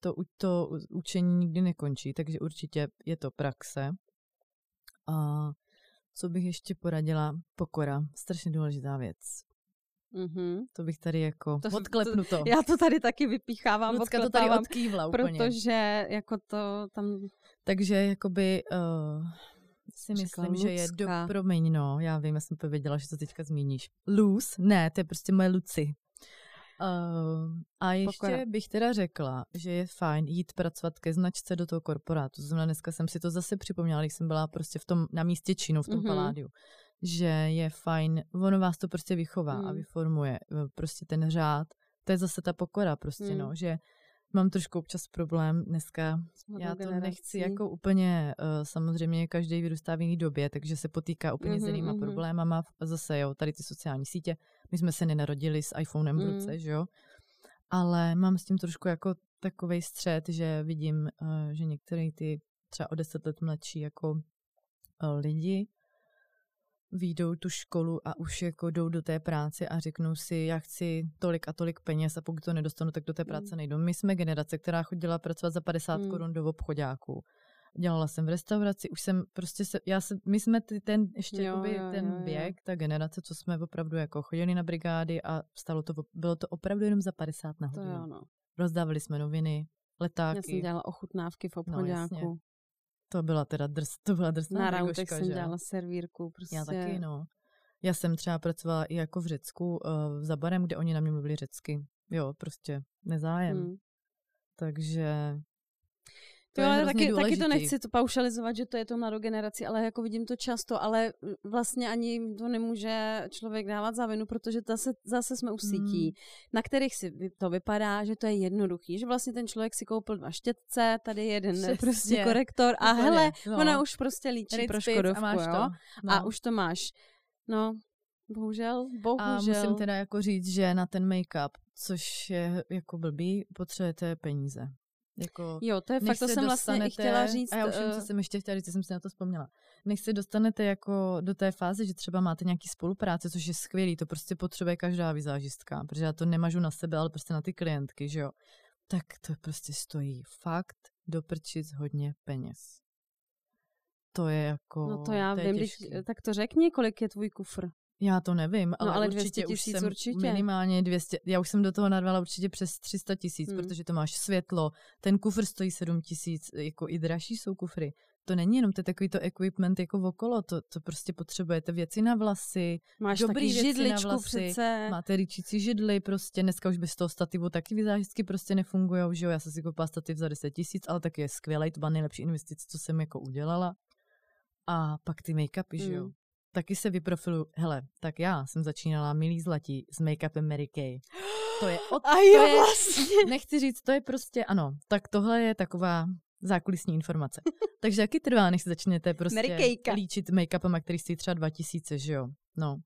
Speaker 2: to, u- to u- učení nikdy nekončí, takže určitě je to praxe. A co bych ještě poradila? Pokora, strašně důležitá věc.
Speaker 1: Mhm.
Speaker 2: To bych tady jako
Speaker 1: To-
Speaker 2: to, odklepnu to.
Speaker 1: já to tady taky vypíchávám,
Speaker 2: Lucka to tady odkývla úplně.
Speaker 1: protože jako to tam
Speaker 2: Takže jakoby uh, si
Speaker 1: Řekla
Speaker 2: myslím, že je do, promiň, no, já vím, já jsem to věděla, že to teďka zmíníš. Luz? Ne, to je prostě moje Luci. Uh, a ještě
Speaker 1: Pokora.
Speaker 2: bych teda řekla, že je fajn jít pracovat ke značce do toho korporátu. To znamená, dneska jsem si to zase připomněla, když jsem byla prostě v tom, na místě činu, v tom
Speaker 1: Mhm.
Speaker 2: mm-hmm. paládiu, že je fajn, ono vás to prostě vychová mm. a vyformuje eh, prostě ten řád. To je zase ta pokora prostě,
Speaker 1: Mm.
Speaker 2: no, že mám trošku občas problém dneska já to
Speaker 1: generací.
Speaker 2: nechci jako úplně, uh, samozřejmě každý vyrůstá v jiné době, takže se potýká úplně mm-hmm, s jinýma
Speaker 1: mhm.
Speaker 2: problémama. Zase jo, tady ty sociální sítě. My jsme se nenarodili s iPhonem v
Speaker 1: Mm.
Speaker 2: ruce, že jo. Ale mám s tím trošku jako takový střed, že vidím, uh, že některé ty třeba o deset let mladší jako uh, lidi výjdou tu školu a už jako jdou do té práce a řeknou si, já chci tolik a tolik peněz a pokud to nedostanu, tak do té práce nejdu. My jsme generace, která chodila pracovat za 50
Speaker 1: Mm.
Speaker 2: korun do obchodáků. Dělala jsem v restauraci, už jsem prostě se, já se, my jsme ty, ten, ještě
Speaker 1: Jo,
Speaker 2: jakoby
Speaker 1: jo,
Speaker 2: ten
Speaker 1: jo, jo.
Speaker 2: věk, ta generace, co jsme opravdu jako chodili na brigády a stalo to, bylo to opravdu jenom za 50 na
Speaker 1: To
Speaker 2: hodinu.
Speaker 1: jo, no.
Speaker 2: Rozdávali jsme noviny, letáky.
Speaker 1: Já jsem dělala ochutnávky v
Speaker 2: No,
Speaker 1: obchodáku.
Speaker 2: jasně. To byla teda drs, to byla drsná
Speaker 1: Na
Speaker 2: brigoška,
Speaker 1: jsem
Speaker 2: že
Speaker 1: dělala servírku. Prostě.
Speaker 2: Já taky, no. Já jsem třeba pracovala i jako v Řecku, uh, za barem, kde oni na mě mluvili řecky. Jo, prostě nezájem.
Speaker 1: Hmm.
Speaker 2: Takže to
Speaker 1: Jo,
Speaker 2: je
Speaker 1: ale taky, taky to nechci to paušalizovat, že to je to mladou generaci, ale jako vidím to často, ale vlastně ani to nemůže člověk dávat za vinu, protože zase, zase jsme u sítí,
Speaker 2: Hmm.
Speaker 1: na kterých si to vypadá, že to je jednoduchý, že vlastně ten člověk si koupil dva štětce, tady je jeden
Speaker 2: Přesně.
Speaker 1: prostě korektor a
Speaker 2: Úplně,
Speaker 1: hele,
Speaker 2: no.
Speaker 1: ona už prostě líčí
Speaker 2: Ritz
Speaker 1: pro Škodovku,
Speaker 2: a máš
Speaker 1: jo?
Speaker 2: to. No.
Speaker 1: A už to máš. No, bohužel, bohužel.
Speaker 2: a musím teda jako říct, že na ten make-up, což je jako blbý, potřebujete peníze. Jako,
Speaker 1: Jo, to je fakt, to
Speaker 2: se
Speaker 1: jsem vlastně i chtěla říct.
Speaker 2: A já už vím, co jsem ještě chtěla říct, jsem si na to vzpomněla. Než se dostanete jako do té fáze, že třeba máte nějaký spolupráce, což je skvělý, to prostě potřebuje každá vizážistka, protože já to nemažu na sebe, ale prostě na ty klientky, že jo. Tak to prostě stojí fakt do prčic hodně peněz. To je jako...
Speaker 1: No to já
Speaker 2: to
Speaker 1: vím, teď, tak to řekni, kolik je tvůj kufr.
Speaker 2: Já to nevím, ale,
Speaker 1: ale
Speaker 2: určitě
Speaker 1: 200
Speaker 2: už
Speaker 1: tisíc
Speaker 2: jsem
Speaker 1: určitě.
Speaker 2: minimálně 200, já už jsem do toho narvala určitě přes 300 tisíc,
Speaker 1: Hmm.
Speaker 2: protože to máš světlo, ten kufr stojí 7 tisíc, jako i dražší jsou kufry. To není jenom to je takový to equipment jako okolo, to, to prostě potřebujete věci na vlasy,
Speaker 1: Máš
Speaker 2: Dobrý
Speaker 1: taky
Speaker 2: věci na
Speaker 1: židličku
Speaker 2: vlasy,
Speaker 1: přece.
Speaker 2: máte ryčící židly, prostě dneska už bez toho stativu taky vizážistky prostě nefungují, že jo, já jsem si koupila stativ za 10 tisíc, ale taky je skvělý, to byla nejlepší investice, co jsem jako udělala. A pak ty make-upy, že jo. Taky se vyprofiluju. Hele, tak já jsem začínala milý zlatí s make-upem Mary Kay. To je od...
Speaker 1: A
Speaker 2: to je,
Speaker 1: vlastně.
Speaker 2: Nechci říct, to je prostě, ano, tak tohle je taková zákulisní informace. Takže jaký trvá, než se začnete prostě líčit make-upem, který stojí třeba 2000, že jo? No.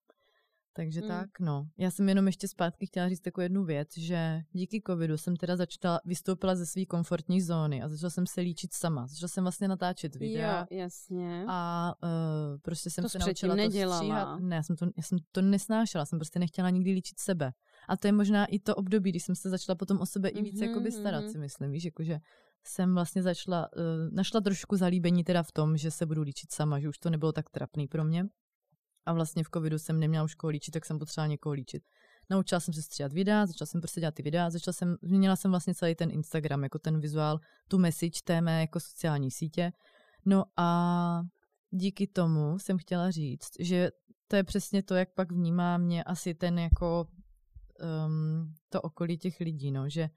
Speaker 2: Takže
Speaker 1: Mm.
Speaker 2: mm. tak, no. Já jsem jenom ještě zpátky chtěla říct takovou jednu věc, že díky covidu jsem teda začala, vystoupila ze své komfortní zóny a začala jsem se líčit sama. Začala jsem vlastně natáčet videa.
Speaker 1: Jo, jasně.
Speaker 2: A uh, prostě jsem
Speaker 1: To
Speaker 2: se naučila to
Speaker 1: nedělala.
Speaker 2: stříhat. Ne, já jsem, to, já jsem to nesnášela, jsem prostě nechtěla nikdy líčit sebe. A to je možná i to období, kdy jsem se začala potom o sebe i víc
Speaker 1: Mhm,
Speaker 2: jakoby starat,
Speaker 1: mhm.
Speaker 2: si myslím, víš, jakože jsem vlastně začala, uh, našla trošku zalíbení teda v tom, že se budu líčit sama, že už to nebylo tak trapný pro mě. A vlastně v covidu jsem neměla už koho líčit, tak jsem potřebovala někoho líčit. Naučila jsem se stříhat videa, začala jsem prostě dělat ty videa, začala jsem, změnila jsem vlastně celý ten Instagram, jako ten vizuál, tu message té mé jako sociální sítě. No a díky tomu jsem chtěla říct, že to je přesně to, jak pak vnímá mě asi ten jako um, to okolí těch lidí, no, že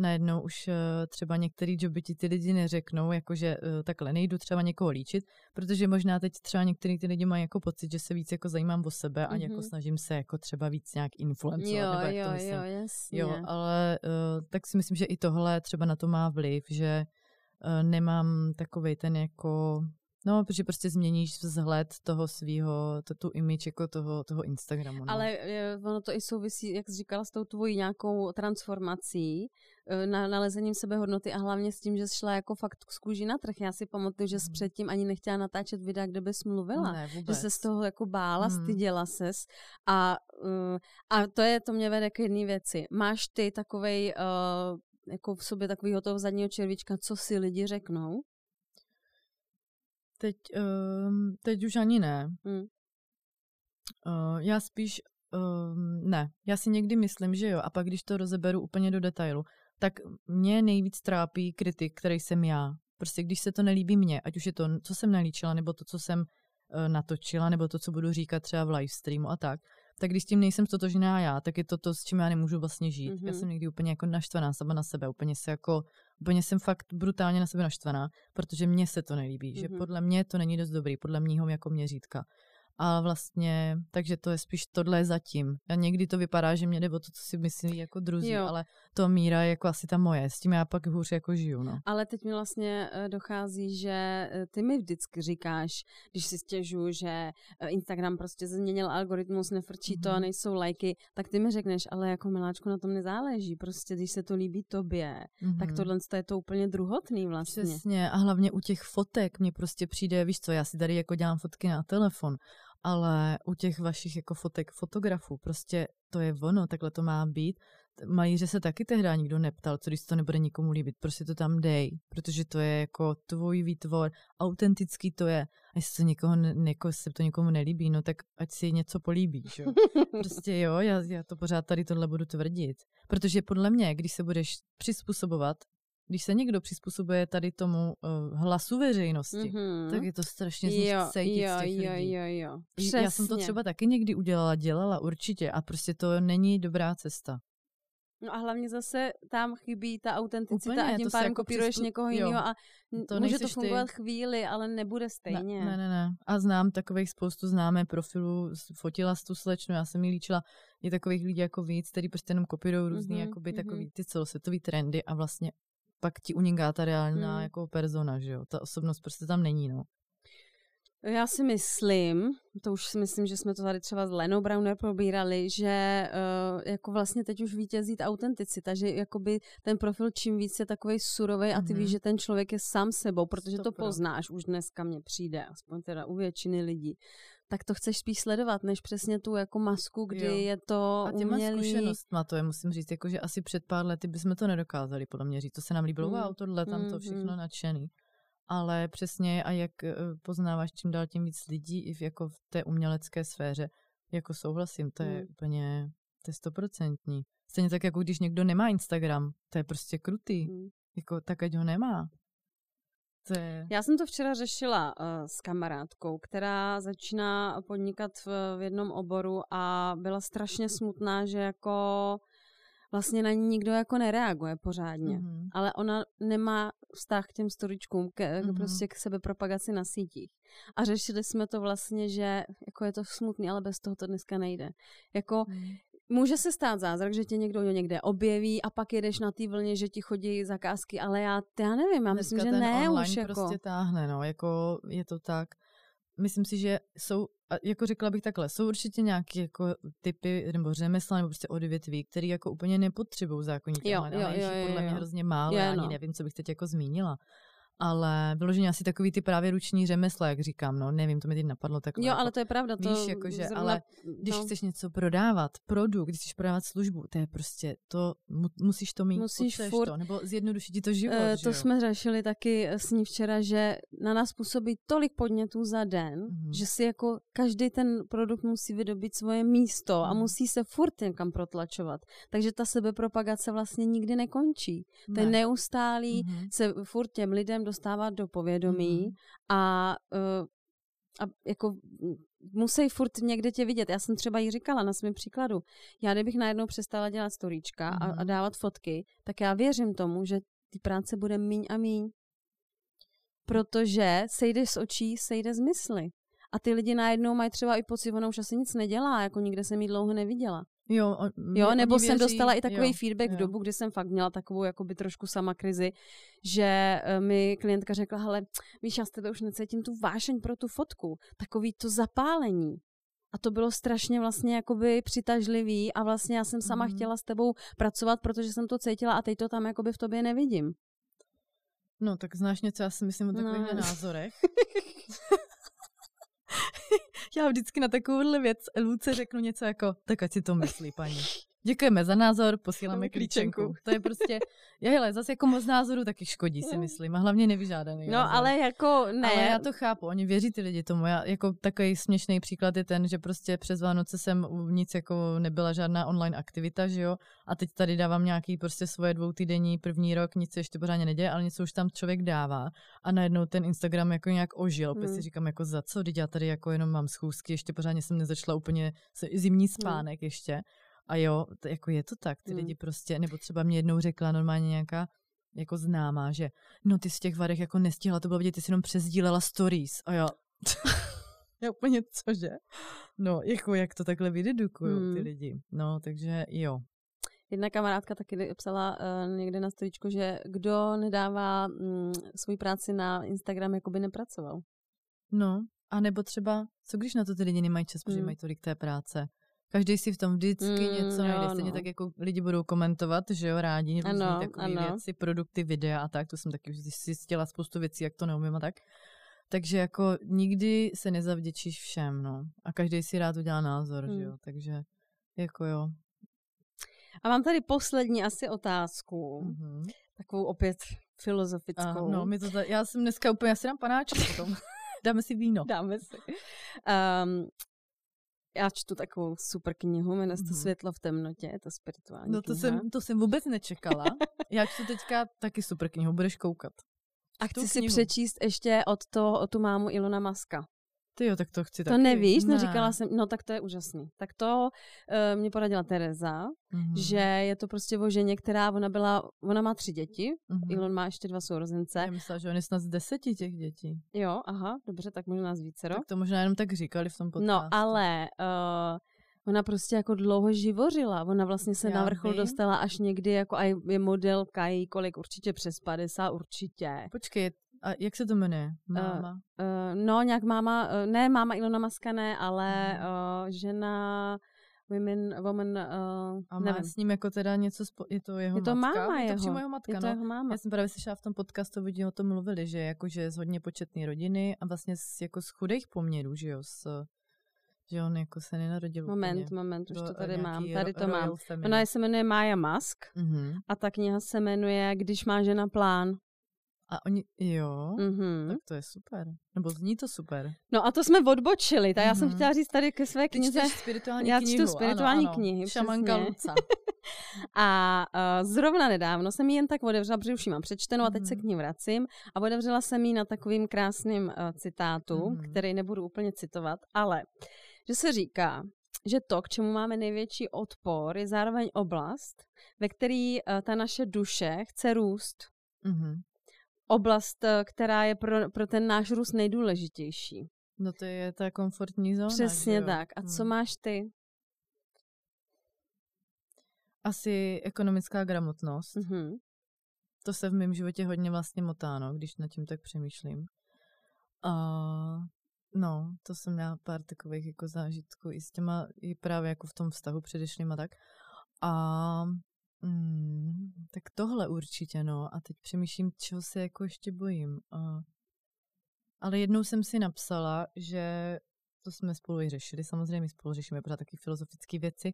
Speaker 2: najednou už uh, třeba některý joby ti ty lidi neřeknou, jakože uh, takhle nejdu třeba někoho líčit, protože možná teď třeba některý ty lidi mají jako pocit, že se víc jako zajímám o sebe a jako
Speaker 1: Mhm.
Speaker 2: snažím se jako třeba víc nějak influencovat,
Speaker 1: Jo,
Speaker 2: nebo jak
Speaker 1: jo,
Speaker 2: to myslím.
Speaker 1: jo, jasně.
Speaker 2: Jo, ale uh, tak si myslím, že i tohle třeba na to má vliv, že nemám takovej ten jako, no, protože prostě změníš vzhled toho svého, to, tu image jako toho, toho Instagramu. No.
Speaker 1: Ale eh, ono to i souvisí, jak jsi říkala, s tou tvojí nějakou transformací, eh, na, nalezením sebehodnoty a hlavně s tím, že jsi šla jako fakt z kůži na trh. Já si pamatuju, že jsi
Speaker 2: Mhm.
Speaker 1: předtím ani nechtěla natáčet videa, kde bys mluvila.
Speaker 2: ne,
Speaker 1: že
Speaker 2: vůbec.
Speaker 1: se z toho jako bála,
Speaker 2: Hmm.
Speaker 1: styděla ses. A, uh, a to je, to mě vede k jedné věci. Máš ty takovej, uh, jako v sobě takovýho toho zadního červíčka, co si lidi řeknou?
Speaker 2: Teď, um, teď už ani ne.
Speaker 1: Hmm.
Speaker 2: Uh, já spíš, um, ne. Já si někdy myslím, že jo. A pak, když to rozeberu úplně do detailu, tak mě nejvíc trápí kritik, který jsem já. Prostě když se to nelíbí mně, ať už je to, co jsem nalíčila, nebo to, co jsem uh, natočila, nebo to, co budu říkat třeba v live streamu a tak, tak když s tím nejsem stotožná já, tak je to to, s čím já nemůžu vlastně žít. Mm-hmm. Já
Speaker 1: Mhm.
Speaker 2: jsem někdy úplně jako naštvaná sama na sebe, úplně se jako, úplně jsem fakt brutálně na sebe naštvaná, protože mně se to nelíbí, mm-hmm. že
Speaker 1: Mhm.
Speaker 2: podle mě to není dost dobrý, podle mýho jako měřítka. A vlastně, takže to je spíš tohle zatím. A někdy to vypadá, že mě jde o to, co si myslí jako druzí,
Speaker 1: Jo.
Speaker 2: ale to míra je jako asi ta moje. S tím já pak hůř jako žiju, no.
Speaker 1: Ale teď mi vlastně eh, dochází, že eh, ty mi vždycky říkáš, když si stěžuju, že eh, Instagram prostě změnil algoritmus, nefrčí to a
Speaker 2: Mhm.
Speaker 1: nejsou lajky, tak ty mi řekneš, ale jako miláčku na tom nezáleží. Prostě když se to líbí tobě, tak
Speaker 2: Mhm.
Speaker 1: tohle je to úplně druhotný vlastně.
Speaker 2: Přesně. A hlavně u těch fotek mě prostě přijde, víš co, já si tady jako dělám fotky na telefon, ale u těch vašich jako fotek fotografů, prostě to je ono, takhle to má být. Malíře se taky tehdy nikdo neptal, co když to nebude nikomu líbit, prostě to tam dej, protože to je jako tvůj výtvor, autentický to je. A jestli to někoho, jako se to někomu nelíbí, no tak ať si něco políbí, že. Prostě jo, já, já to pořád tady tohle budu tvrdit. Protože podle mě, když se budeš přizpůsobovat, když se někdo přizpůsobuje tady tomu uh, hlasu veřejnosti,
Speaker 1: Mhm.
Speaker 2: tak je to strašně
Speaker 1: jo,
Speaker 2: cítit
Speaker 1: jo,
Speaker 2: z těch
Speaker 1: jo,
Speaker 2: lidí.
Speaker 1: jo, jo.
Speaker 2: Já jsem to třeba taky někdy udělala, dělala určitě a prostě to není dobrá cesta.
Speaker 1: No a hlavně zase tam chybí ta autenticita
Speaker 2: Úplně,
Speaker 1: a tím pádem
Speaker 2: jako
Speaker 1: kopíruješ
Speaker 2: přizpů-
Speaker 1: někoho
Speaker 2: jo.
Speaker 1: jiného a
Speaker 2: To
Speaker 1: může to
Speaker 2: nejseš ty.
Speaker 1: fungovat chvíli, ale nebude stejně.
Speaker 2: Ne, ne, ne. A znám takových spoustu známé profilů, fotila s tu slečnu, já jsem jí líčila, je takových lidí jako víc, který prostě jenom kopírují různý,
Speaker 1: Mhm,
Speaker 2: jakoby
Speaker 1: mhm.
Speaker 2: takový ty celosvětový trendy a vlastně pak ti uniká ta reálná
Speaker 1: Mhm.
Speaker 2: jako persona, že jo. Ta osobnost prostě tam není, no.
Speaker 1: Já si myslím, to už si myslím, že jsme to tady třeba s Lenou Browner probírali, že uh, jako vlastně teď už vítězí ta autenticita, že jakoby ten profil čím víc je takový surový a ty
Speaker 2: Mhm.
Speaker 1: víš, že ten člověk je sám sebou, protože to
Speaker 2: Stopro.
Speaker 1: poznáš, už dneska mně přijde, aspoň teda u většiny lidí. Tak to chceš spíš sledovat, než přesně tu jako masku, kdy
Speaker 2: Jo.
Speaker 1: je to
Speaker 2: A těma
Speaker 1: umělý.
Speaker 2: zkušenostma, to je musím říct, jako že asi před pár lety bychom to nedokázali, podle mě říct. To se nám líbilo,
Speaker 1: Mm.
Speaker 2: wow, tohle, tam to
Speaker 1: Mm,
Speaker 2: všechno
Speaker 1: mm.
Speaker 2: nadšený. Ale přesně a jak eh, poznáváš čím dál tím víc lidí i v, jako v té umělecké sféře, jako souhlasím, to je
Speaker 1: Mm.
Speaker 2: úplně, to je stoprocentní. Stejně tak, jako když někdo nemá Instagram, to je prostě krutý.
Speaker 1: Mm.
Speaker 2: Jako tak, ať ho nemá. To je...
Speaker 1: Já jsem to včera řešila uh, s kamarádkou, která začíná podnikat v, v jednom oboru a byla strašně smutná, že jako vlastně na ní nikdo jako nereaguje pořádně. Mm-hmm. Ale ona nemá vztah k těm storičkům, k, mm-hmm. prostě k sebepropagaci na sítích. A řešili jsme to vlastně, že jako je to smutný, ale bez toho to dneska nejde. Jako mm. Může se stát zázrak, že tě někdo někde objeví a pak jedeš na té vlně, že ti chodí zakázky, ale já, já nevím, já myslím, že ne
Speaker 2: už jako. prostě táhne, no, jako je to tak. Myslím si, že jsou, jako řekla bych takhle, jsou určitě nějaké jako typy nebo řemesla nebo prostě odvětví, které jako úplně nepotřebují zákonitě, ale jo, jo, jo, podle mě hrozně málo, já ani no. nevím, co bych teď jako zmínila ale vyloženě asi takový ty právě ruční řemesla, jak říkám, no nevím, to mi teď napadlo takhle.
Speaker 1: Jo, jako, ale to je pravda. To
Speaker 2: víš, jakože, zrovna, ale když no. chceš něco prodávat, produkt, když chceš prodávat službu, to je prostě, to mu, musíš to mít, musíš furt, to, nebo zjednodušit ti to život, uh,
Speaker 1: To jsme řešili taky s ní včera, že na nás působí tolik podnětů za den, mm-hmm. že si jako každý ten produkt musí vydobit svoje místo mm-hmm. a mhm. musí se furt někam protlačovat. Takže ta sebepropagace vlastně nikdy nekončí. Ne. Ten neustálý mm-hmm. se furt těm lidem dostávat do povědomí mm. a, uh, a jako musí furt někde tě vidět. Já jsem třeba jí říkala na svém příkladu, já kdybych najednou přestala dělat storíčka mm. a, a mhm. dávat fotky, tak já věřím tomu, že ty práce bude míň a míň. Protože sejde z očí, sejde z mysli. A ty lidi najednou mají třeba i pocit, ona už asi nic nedělá, jako nikde jsem jí dlouho neviděla.
Speaker 2: Jo, on,
Speaker 1: jo nebo jsem věří, dostala i takový jo, feedback jo. v dobu, kdy jsem fakt měla takovou jakoby trošku sama krizi, že uh, mi klientka řekla, hele, víš, já z tebe už necítím tu vášeň pro tu fotku, takový to zapálení. A to bylo strašně vlastně jakoby přitažlivý a vlastně já jsem sama mm. chtěla s tebou pracovat, protože jsem to cítila a teď to tam jakoby v tobě nevidím.
Speaker 2: No, tak znáš něco, já si myslím o takových no. názorech. já vždycky na takovouhle věc Luce řeknu něco jako, tak ať si to myslí, paní. Děkujeme za názor, posíláme klíčenku. To je prostě, je, hele, zase jako moc názoru taky škodí, si myslím, a hlavně nevyžádaný.
Speaker 1: No, názor. ale jako ne.
Speaker 2: Ale já to chápu, oni věří ty lidi tomu. Já, jako takový směšný příklad je ten, že prostě přes Vánoce jsem nic jako nebyla žádná online aktivita, že jo, a teď tady dávám nějaký prostě svoje dvoutýdenní první rok, nic se ještě pořádně neděje, ale něco už tam člověk dává a najednou ten Instagram jako nějak ožil. Hmm. si říkám, jako za co, teď já tady jako jenom mám schůzky, ještě pořádně jsem nezačala úplně zimní hmm. spánek hmm. ještě. A jo, to, jako je to tak, ty hmm. lidi prostě, nebo třeba mě jednou řekla normálně nějaká jako známá, že no ty z těch varech jako nestihla to bylo vidět, ty si jenom přezdílela stories. A já, já úplně cože? No, jako jak to takhle vydedukují hmm. ty lidi. No, takže jo.
Speaker 1: Jedna kamarádka taky psala uh, někde na storičku, že kdo nedává mm, svůj práci na Instagram, jako by nepracoval.
Speaker 2: No, a nebo třeba, co když na to ty lidi nemají čas, protože hmm. mají tolik té práce? Každý si v tom vždycky mm, něco najde. Stejně no. tak jako lidi budou komentovat, že jo, rádi různý ano, takové ano. věci, produkty, videa a tak. To jsem taky zjistila spoustu věcí, jak to neumím a tak. Takže jako nikdy se nezavděčíš všem, no. A každý si rád udělá názor, mm. že jo. Takže jako jo.
Speaker 1: A mám tady poslední asi otázku. Mm-hmm. Takovou opět filozofickou.
Speaker 2: A, no, mi to tady, já jsem dneska úplně, asi dám panáček potom. Dáme si víno.
Speaker 1: Dáme si. Um, já čtu takovou super knihu, jmenuje se to mhm. Světlo v temnotě, je to spirituální
Speaker 2: No to kniha. jsem, to jsem vůbec nečekala. Já čtu teďka taky super knihu, budeš koukat.
Speaker 1: A chci si přečíst ještě od, to, od tu mámu Ilona Maska.
Speaker 2: Ty jo, tak to chci
Speaker 1: To
Speaker 2: taky.
Speaker 1: nevíš, ne. neříkala jsem, no tak to je úžasný. Tak to uh, mě poradila Tereza, mm-hmm. že je to prostě o ženě, která, ona byla, ona má tři děti, mm-hmm. Ilon má ještě dva sourozence.
Speaker 2: Já myslela, že on je snad z deseti těch dětí.
Speaker 1: Jo, aha, dobře, tak možná z více
Speaker 2: Tak to možná jenom tak říkali v tom no, podcastu.
Speaker 1: No, ale uh, ona prostě jako dlouho živořila. Ona vlastně se Já na vrchol vím. dostala až někdy, jako aj je modelka, jí kolik určitě přes 50, určitě.
Speaker 2: Počkej, a jak se to jmenuje?
Speaker 1: Máma? Uh, uh, no, nějak máma, uh, ne máma Ilona Maska, ne, ale uh, žena Women, woman, uh,
Speaker 2: a má nevím. s ním jako teda něco, spo- je to jeho
Speaker 1: je to
Speaker 2: matka?
Speaker 1: Máma
Speaker 2: je
Speaker 1: to
Speaker 2: jeho. jeho matka,
Speaker 1: je to
Speaker 2: no.
Speaker 1: jeho máma.
Speaker 2: Já jsem právě slyšela v tom podcastu, vidí o tom mluvili, že jako, že z hodně početné rodiny a vlastně z, jako z chudých poměrů, že jo, s, že on jako se nenarodil
Speaker 1: Moment,
Speaker 2: úplně
Speaker 1: moment, už to tady mám, tady to mám. Family. Ona se jmenuje Maya Musk mm-hmm. a ta kniha se jmenuje Když má žena plán.
Speaker 2: A oni, jo, mm-hmm. tak to je super. Nebo zní to super.
Speaker 1: No a to jsme odbočili. Tak mm-hmm. já jsem mhm. chtěla říct tady ke své knize.
Speaker 2: Ty spirituální
Speaker 1: já
Speaker 2: knihu.
Speaker 1: čtu spirituální ano, knihy.
Speaker 2: Šamanka Luca.
Speaker 1: a uh, zrovna nedávno jsem ji jen tak otevřela, protože už ji mám přečtenou a teď mm-hmm. se k ní vracím. A otevřela jsem ji na takovým krásným uh, citátu, mm-hmm. který nebudu úplně citovat, ale že se říká, že to, k čemu máme největší odpor, je zároveň oblast, ve které uh, ta naše duše chce růst. Mm-hmm. Oblast, uh, která je pro, pro ten náš růst nejdůležitější.
Speaker 2: No to je ta komfortní zóna.
Speaker 1: Přesně tak. A co hmm. máš ty?
Speaker 2: Asi ekonomická gramotnost. Mm-hmm. To se v mém životě hodně vlastně motá, no, když nad tím tak přemýšlím. A no, to jsem měla pár takových jako zážitků i s těma, i právě jako v tom vztahu předešlým a tak. A mm, tak tohle určitě, no. A teď přemýšlím, čeho se jako ještě bojím. A, ale jednou jsem si napsala, že to jsme spolu i řešili, samozřejmě my spolu řešíme pořád taky filozofické věci,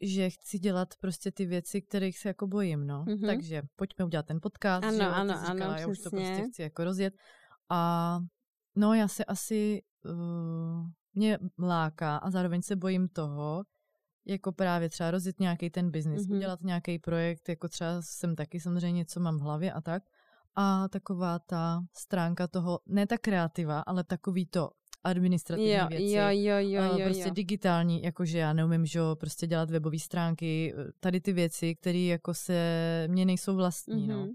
Speaker 2: že chci dělat prostě ty věci, kterých se jako bojím, no. Mm-hmm. Takže pojďme udělat ten podcast,
Speaker 1: ano,
Speaker 2: že jo,
Speaker 1: ano, říkala, ano,
Speaker 2: já už to prostě chci jako rozjet. A no já se asi, uh, mě mláká a zároveň se bojím toho, jako právě třeba rozjet nějaký ten biznis, mm-hmm. udělat nějaký projekt, jako třeba jsem taky samozřejmě něco mám v hlavě a tak. A taková ta stránka toho, ne ta kreativa, ale takový to administrativní
Speaker 1: jo,
Speaker 2: věci.
Speaker 1: Jo, jo, jo, jo,
Speaker 2: prostě
Speaker 1: jo.
Speaker 2: digitální, jakože já neumím, že prostě dělat webové stránky, tady ty věci, které jako se mně nejsou vlastní, mm-hmm. no.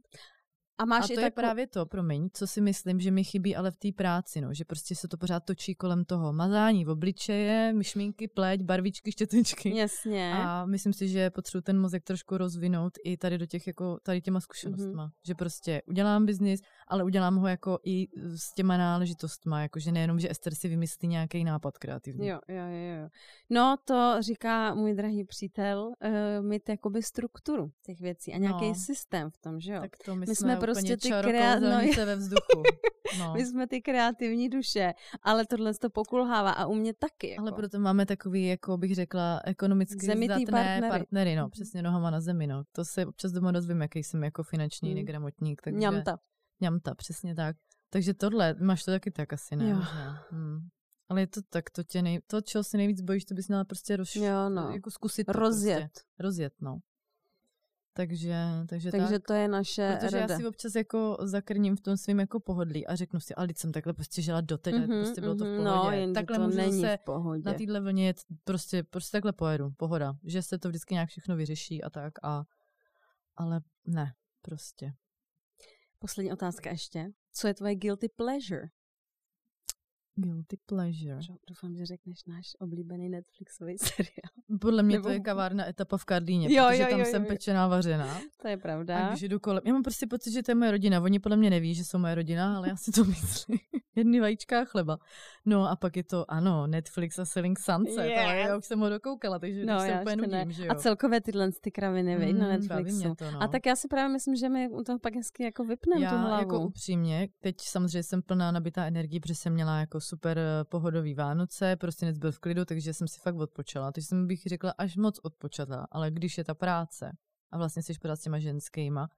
Speaker 2: Mhm. A, máš a to i je takovou... právě to, promiň, co si myslím, že mi chybí ale v té práci, no, že prostě se to pořád točí kolem toho mazání v obličeje, myšmínky, pleť, barvičky, štětečky.
Speaker 1: Jasně.
Speaker 2: A myslím si, že potřebuji ten mozek trošku rozvinout i tady do těch, jako tady těma zkušenostma. Mm-hmm. Že prostě udělám biznis, ale udělám ho jako i s těma náležitostma, jakože nejenom, že Ester si vymyslí nějaký nápad kreativní.
Speaker 1: Jo, jo, jo, jo. No, to říká můj drahý přítel, uh, mít jakoby strukturu těch věcí a nějaký no. systém v tom, že jo.
Speaker 2: Tak to my,
Speaker 1: my
Speaker 2: jsme
Speaker 1: prostě
Speaker 2: ty kreativní no, ve vzduchu.
Speaker 1: No. My jsme ty kreativní duše, ale tohle to pokulhává a u mě taky. Jako.
Speaker 2: Ale proto máme takový, jako bych řekla, ekonomicky Zemitý partnery. partnery. no, mhm. přesně nohama na zemi, no. To se občas doma dozvím, jaký jsem jako finanční hmm. negramotník. Takže...
Speaker 1: Ňamta.
Speaker 2: Ňamta, přesně tak. Takže tohle, máš to taky tak asi, ne?
Speaker 1: Jo.
Speaker 2: Hmm. Ale je to tak, to tě nej, to, čeho si nejvíc bojíš, to bys měla prostě roz, jo, no. jako zkusit.
Speaker 1: Rozjet.
Speaker 2: Prostě. Rozjet, no. Takže, takže,
Speaker 1: takže
Speaker 2: tak.
Speaker 1: to je naše
Speaker 2: Protože
Speaker 1: rada.
Speaker 2: já si občas jako zakrním v tom svým jako pohodlí a řeknu si, ale jsem takhle prostě žila doteď, mm-hmm, prostě bylo to v mhm, pohodě.
Speaker 1: No,
Speaker 2: takhle
Speaker 1: to
Speaker 2: můžu
Speaker 1: není
Speaker 2: se
Speaker 1: v pohodě.
Speaker 2: na téhle vlně jet, prostě, prostě takhle pojedu, pohoda. Že se to vždycky nějak všechno vyřeší a tak a ale ne, prostě.
Speaker 1: Poslední otázka ještě. Co je tvoje guilty pleasure?
Speaker 2: Guilty pleasure.
Speaker 1: Doufám, že řekneš náš oblíbený Netflixový seriál.
Speaker 2: Podle mě Nebo... to je kavárna etapa v Karlíně, jo, protože jo, tam jo, jsem jo. pečená vařená.
Speaker 1: To je pravda.
Speaker 2: A když jdu kolem, já mám prostě pocit, že to je moje rodina. Oni podle mě neví, že jsou moje rodina, ale já si to myslím. Jedny vajíčka a chleba. No a pak je to, ano, Netflix a Selling Sunset, yes. ale já už jsem ho dokoukala, takže no, se úplně nudím, že jo.
Speaker 1: A celkové tyhle ty kraviny, mm, na Netflixu.
Speaker 2: To, no.
Speaker 1: A tak já si právě myslím, že my u toho pak hezky jako vypneme tu hlavu.
Speaker 2: jako upřímně, teď samozřejmě jsem plná nabitá energii, protože jsem měla jako super eh, pohodový Vánoce, prostě byl v klidu, takže jsem si fakt odpočala. Takže jsem bych řekla až moc odpočatá, ale když je ta práce a vlastně jsi pořád s těma ženskýma,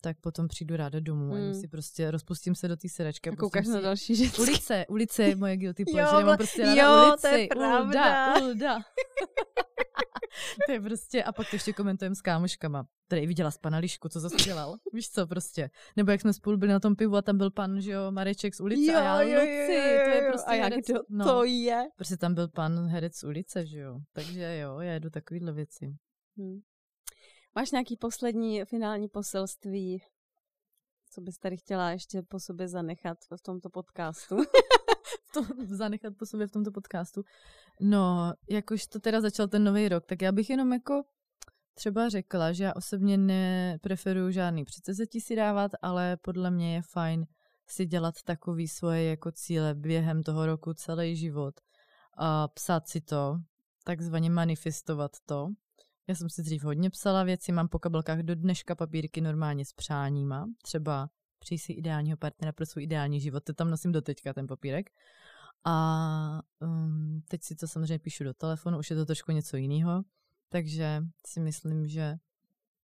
Speaker 2: tak potom přijdu ráda domů hmm. a si prostě rozpustím se do té sedačky. A
Speaker 1: koukáš na další ženské.
Speaker 2: Ulice, ulice je moje guilty pleasure, jo, mám prostě ráda jo, ulici.
Speaker 1: to je pravda.
Speaker 2: Ulda, ulda. to je prostě, a pak to ještě komentujeme s kámoškama. Tady viděla z pana Lišku, co zase dělal. Víš co, prostě. Nebo jak jsme spolu byli na tom pivu a tam byl pan, že jo, Mareček z ulice
Speaker 1: jo,
Speaker 2: a já
Speaker 1: jo, Luci,
Speaker 2: to je prostě
Speaker 1: A jak to, no, to je?
Speaker 2: Prostě tam byl pan herec z ulice, že jo. Takže jo, já jedu takovýhle věci. Hmm.
Speaker 1: Máš nějaký poslední finální poselství co bys tady chtěla ještě po sobě zanechat v tomto podcastu?
Speaker 2: to, zanechat po sobě v tomto podcastu? No, jakož to teda začal ten nový rok, tak já bych jenom jako třeba řekla, že já osobně nepreferuju žádný předsevzetí si dávat, ale podle mě je fajn si dělat takový svoje jako cíle během toho roku celý život a psát si to, takzvaně manifestovat to já jsem si dřív hodně psala věci, mám po kabelkách do dneška papírky normálně s přáníma, třeba přij si ideálního partnera pro svůj ideální život, to tam nosím do teďka ten papírek. A um, teď si to samozřejmě píšu do telefonu, už je to trošku něco jiného, takže si myslím, že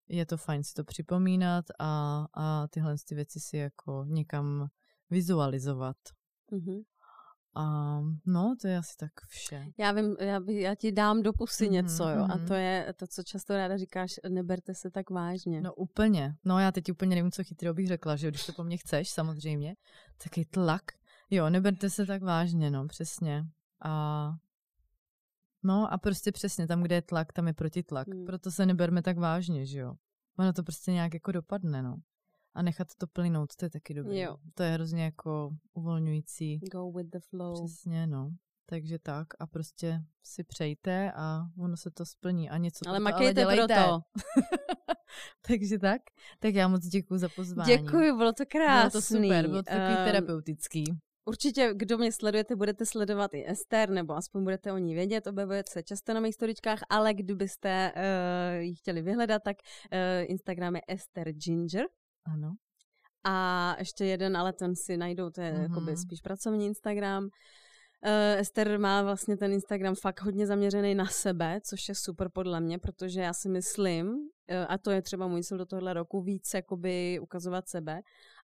Speaker 2: je to fajn si to připomínat a, a tyhle ty věci si jako někam vizualizovat. Mm-hmm. A no, to je asi tak vše.
Speaker 1: Já vím, já, by, já ti dám do pusy mm-hmm, něco, jo. Mm-hmm. A mhm. to je to, co často ráda říkáš, neberte se tak vážně.
Speaker 2: No úplně. No já teď úplně nevím, co chytrého bych řekla, že když to po mně chceš, samozřejmě, taky tlak. Jo, neberte se tak vážně, no, přesně. A No a prostě přesně tam, kde je tlak, tam je protitlak. Hmm. Proto se neberme tak vážně, že jo. Ono to prostě nějak jako dopadne, no. A nechat to plynout, to je taky dobré. Jo. To je hrozně jako uvolňující.
Speaker 1: Go with the flow.
Speaker 2: Přesně, no. Takže tak a prostě si přejte a ono se to splní a něco
Speaker 1: Ale makejte ale pro to.
Speaker 2: Takže tak. Tak já moc děkuji za pozvání.
Speaker 1: Děkuji, bylo to krásný. Bylo to
Speaker 2: super, bylo to takový um, terapeutický.
Speaker 1: Určitě, kdo mě sledujete, budete sledovat i Ester, nebo aspoň budete o ní vědět, objevuje se často na mých storičkách, ale kdybyste uh, ji chtěli vyhledat, tak uh, Instagram je Ester Ginger.
Speaker 2: Ano.
Speaker 1: A ještě jeden, ale ten si najdou, to je mm-hmm. jakoby spíš pracovní Instagram. Uh, Ester má vlastně ten Instagram fakt hodně zaměřený na sebe, což je super podle mě, protože já si myslím, uh, a to je třeba můj cíl do tohle roku, víc jakoby ukazovat sebe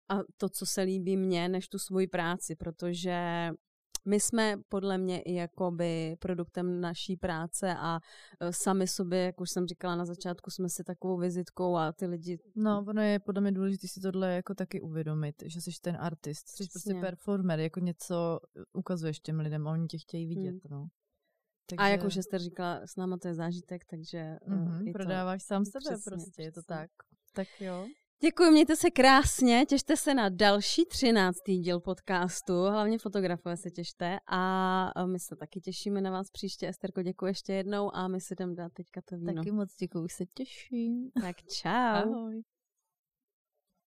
Speaker 1: a to, co se líbí mně, než tu svoji práci, protože my jsme podle mě i jakoby produktem naší práce a e, sami sobě, jak už jsem říkala na začátku, jsme si takovou vizitkou a ty lidi...
Speaker 2: No, ono je podle mě důležité si tohle jako taky uvědomit, že jsi ten artist, jsi prostě performer, jako něco ukazuješ těm lidem a oni tě chtějí vidět, hmm. no.
Speaker 1: Takže... A jak už jste říkala, s náma to je zážitek, takže...
Speaker 2: Mm-hmm, prodáváš to... sám sebe přesně, prostě, přesně. je to tak. Tak jo.
Speaker 1: Děkuji, mějte se krásně, těšte se na další třináctý díl podcastu, hlavně fotografové se těšte a my se taky těšíme na vás příště. Esterko, děkuji ještě jednou a my si jdem dát teďka to víno.
Speaker 2: Taky moc děkuji, se těším.
Speaker 1: Tak čau.
Speaker 2: Ahoj.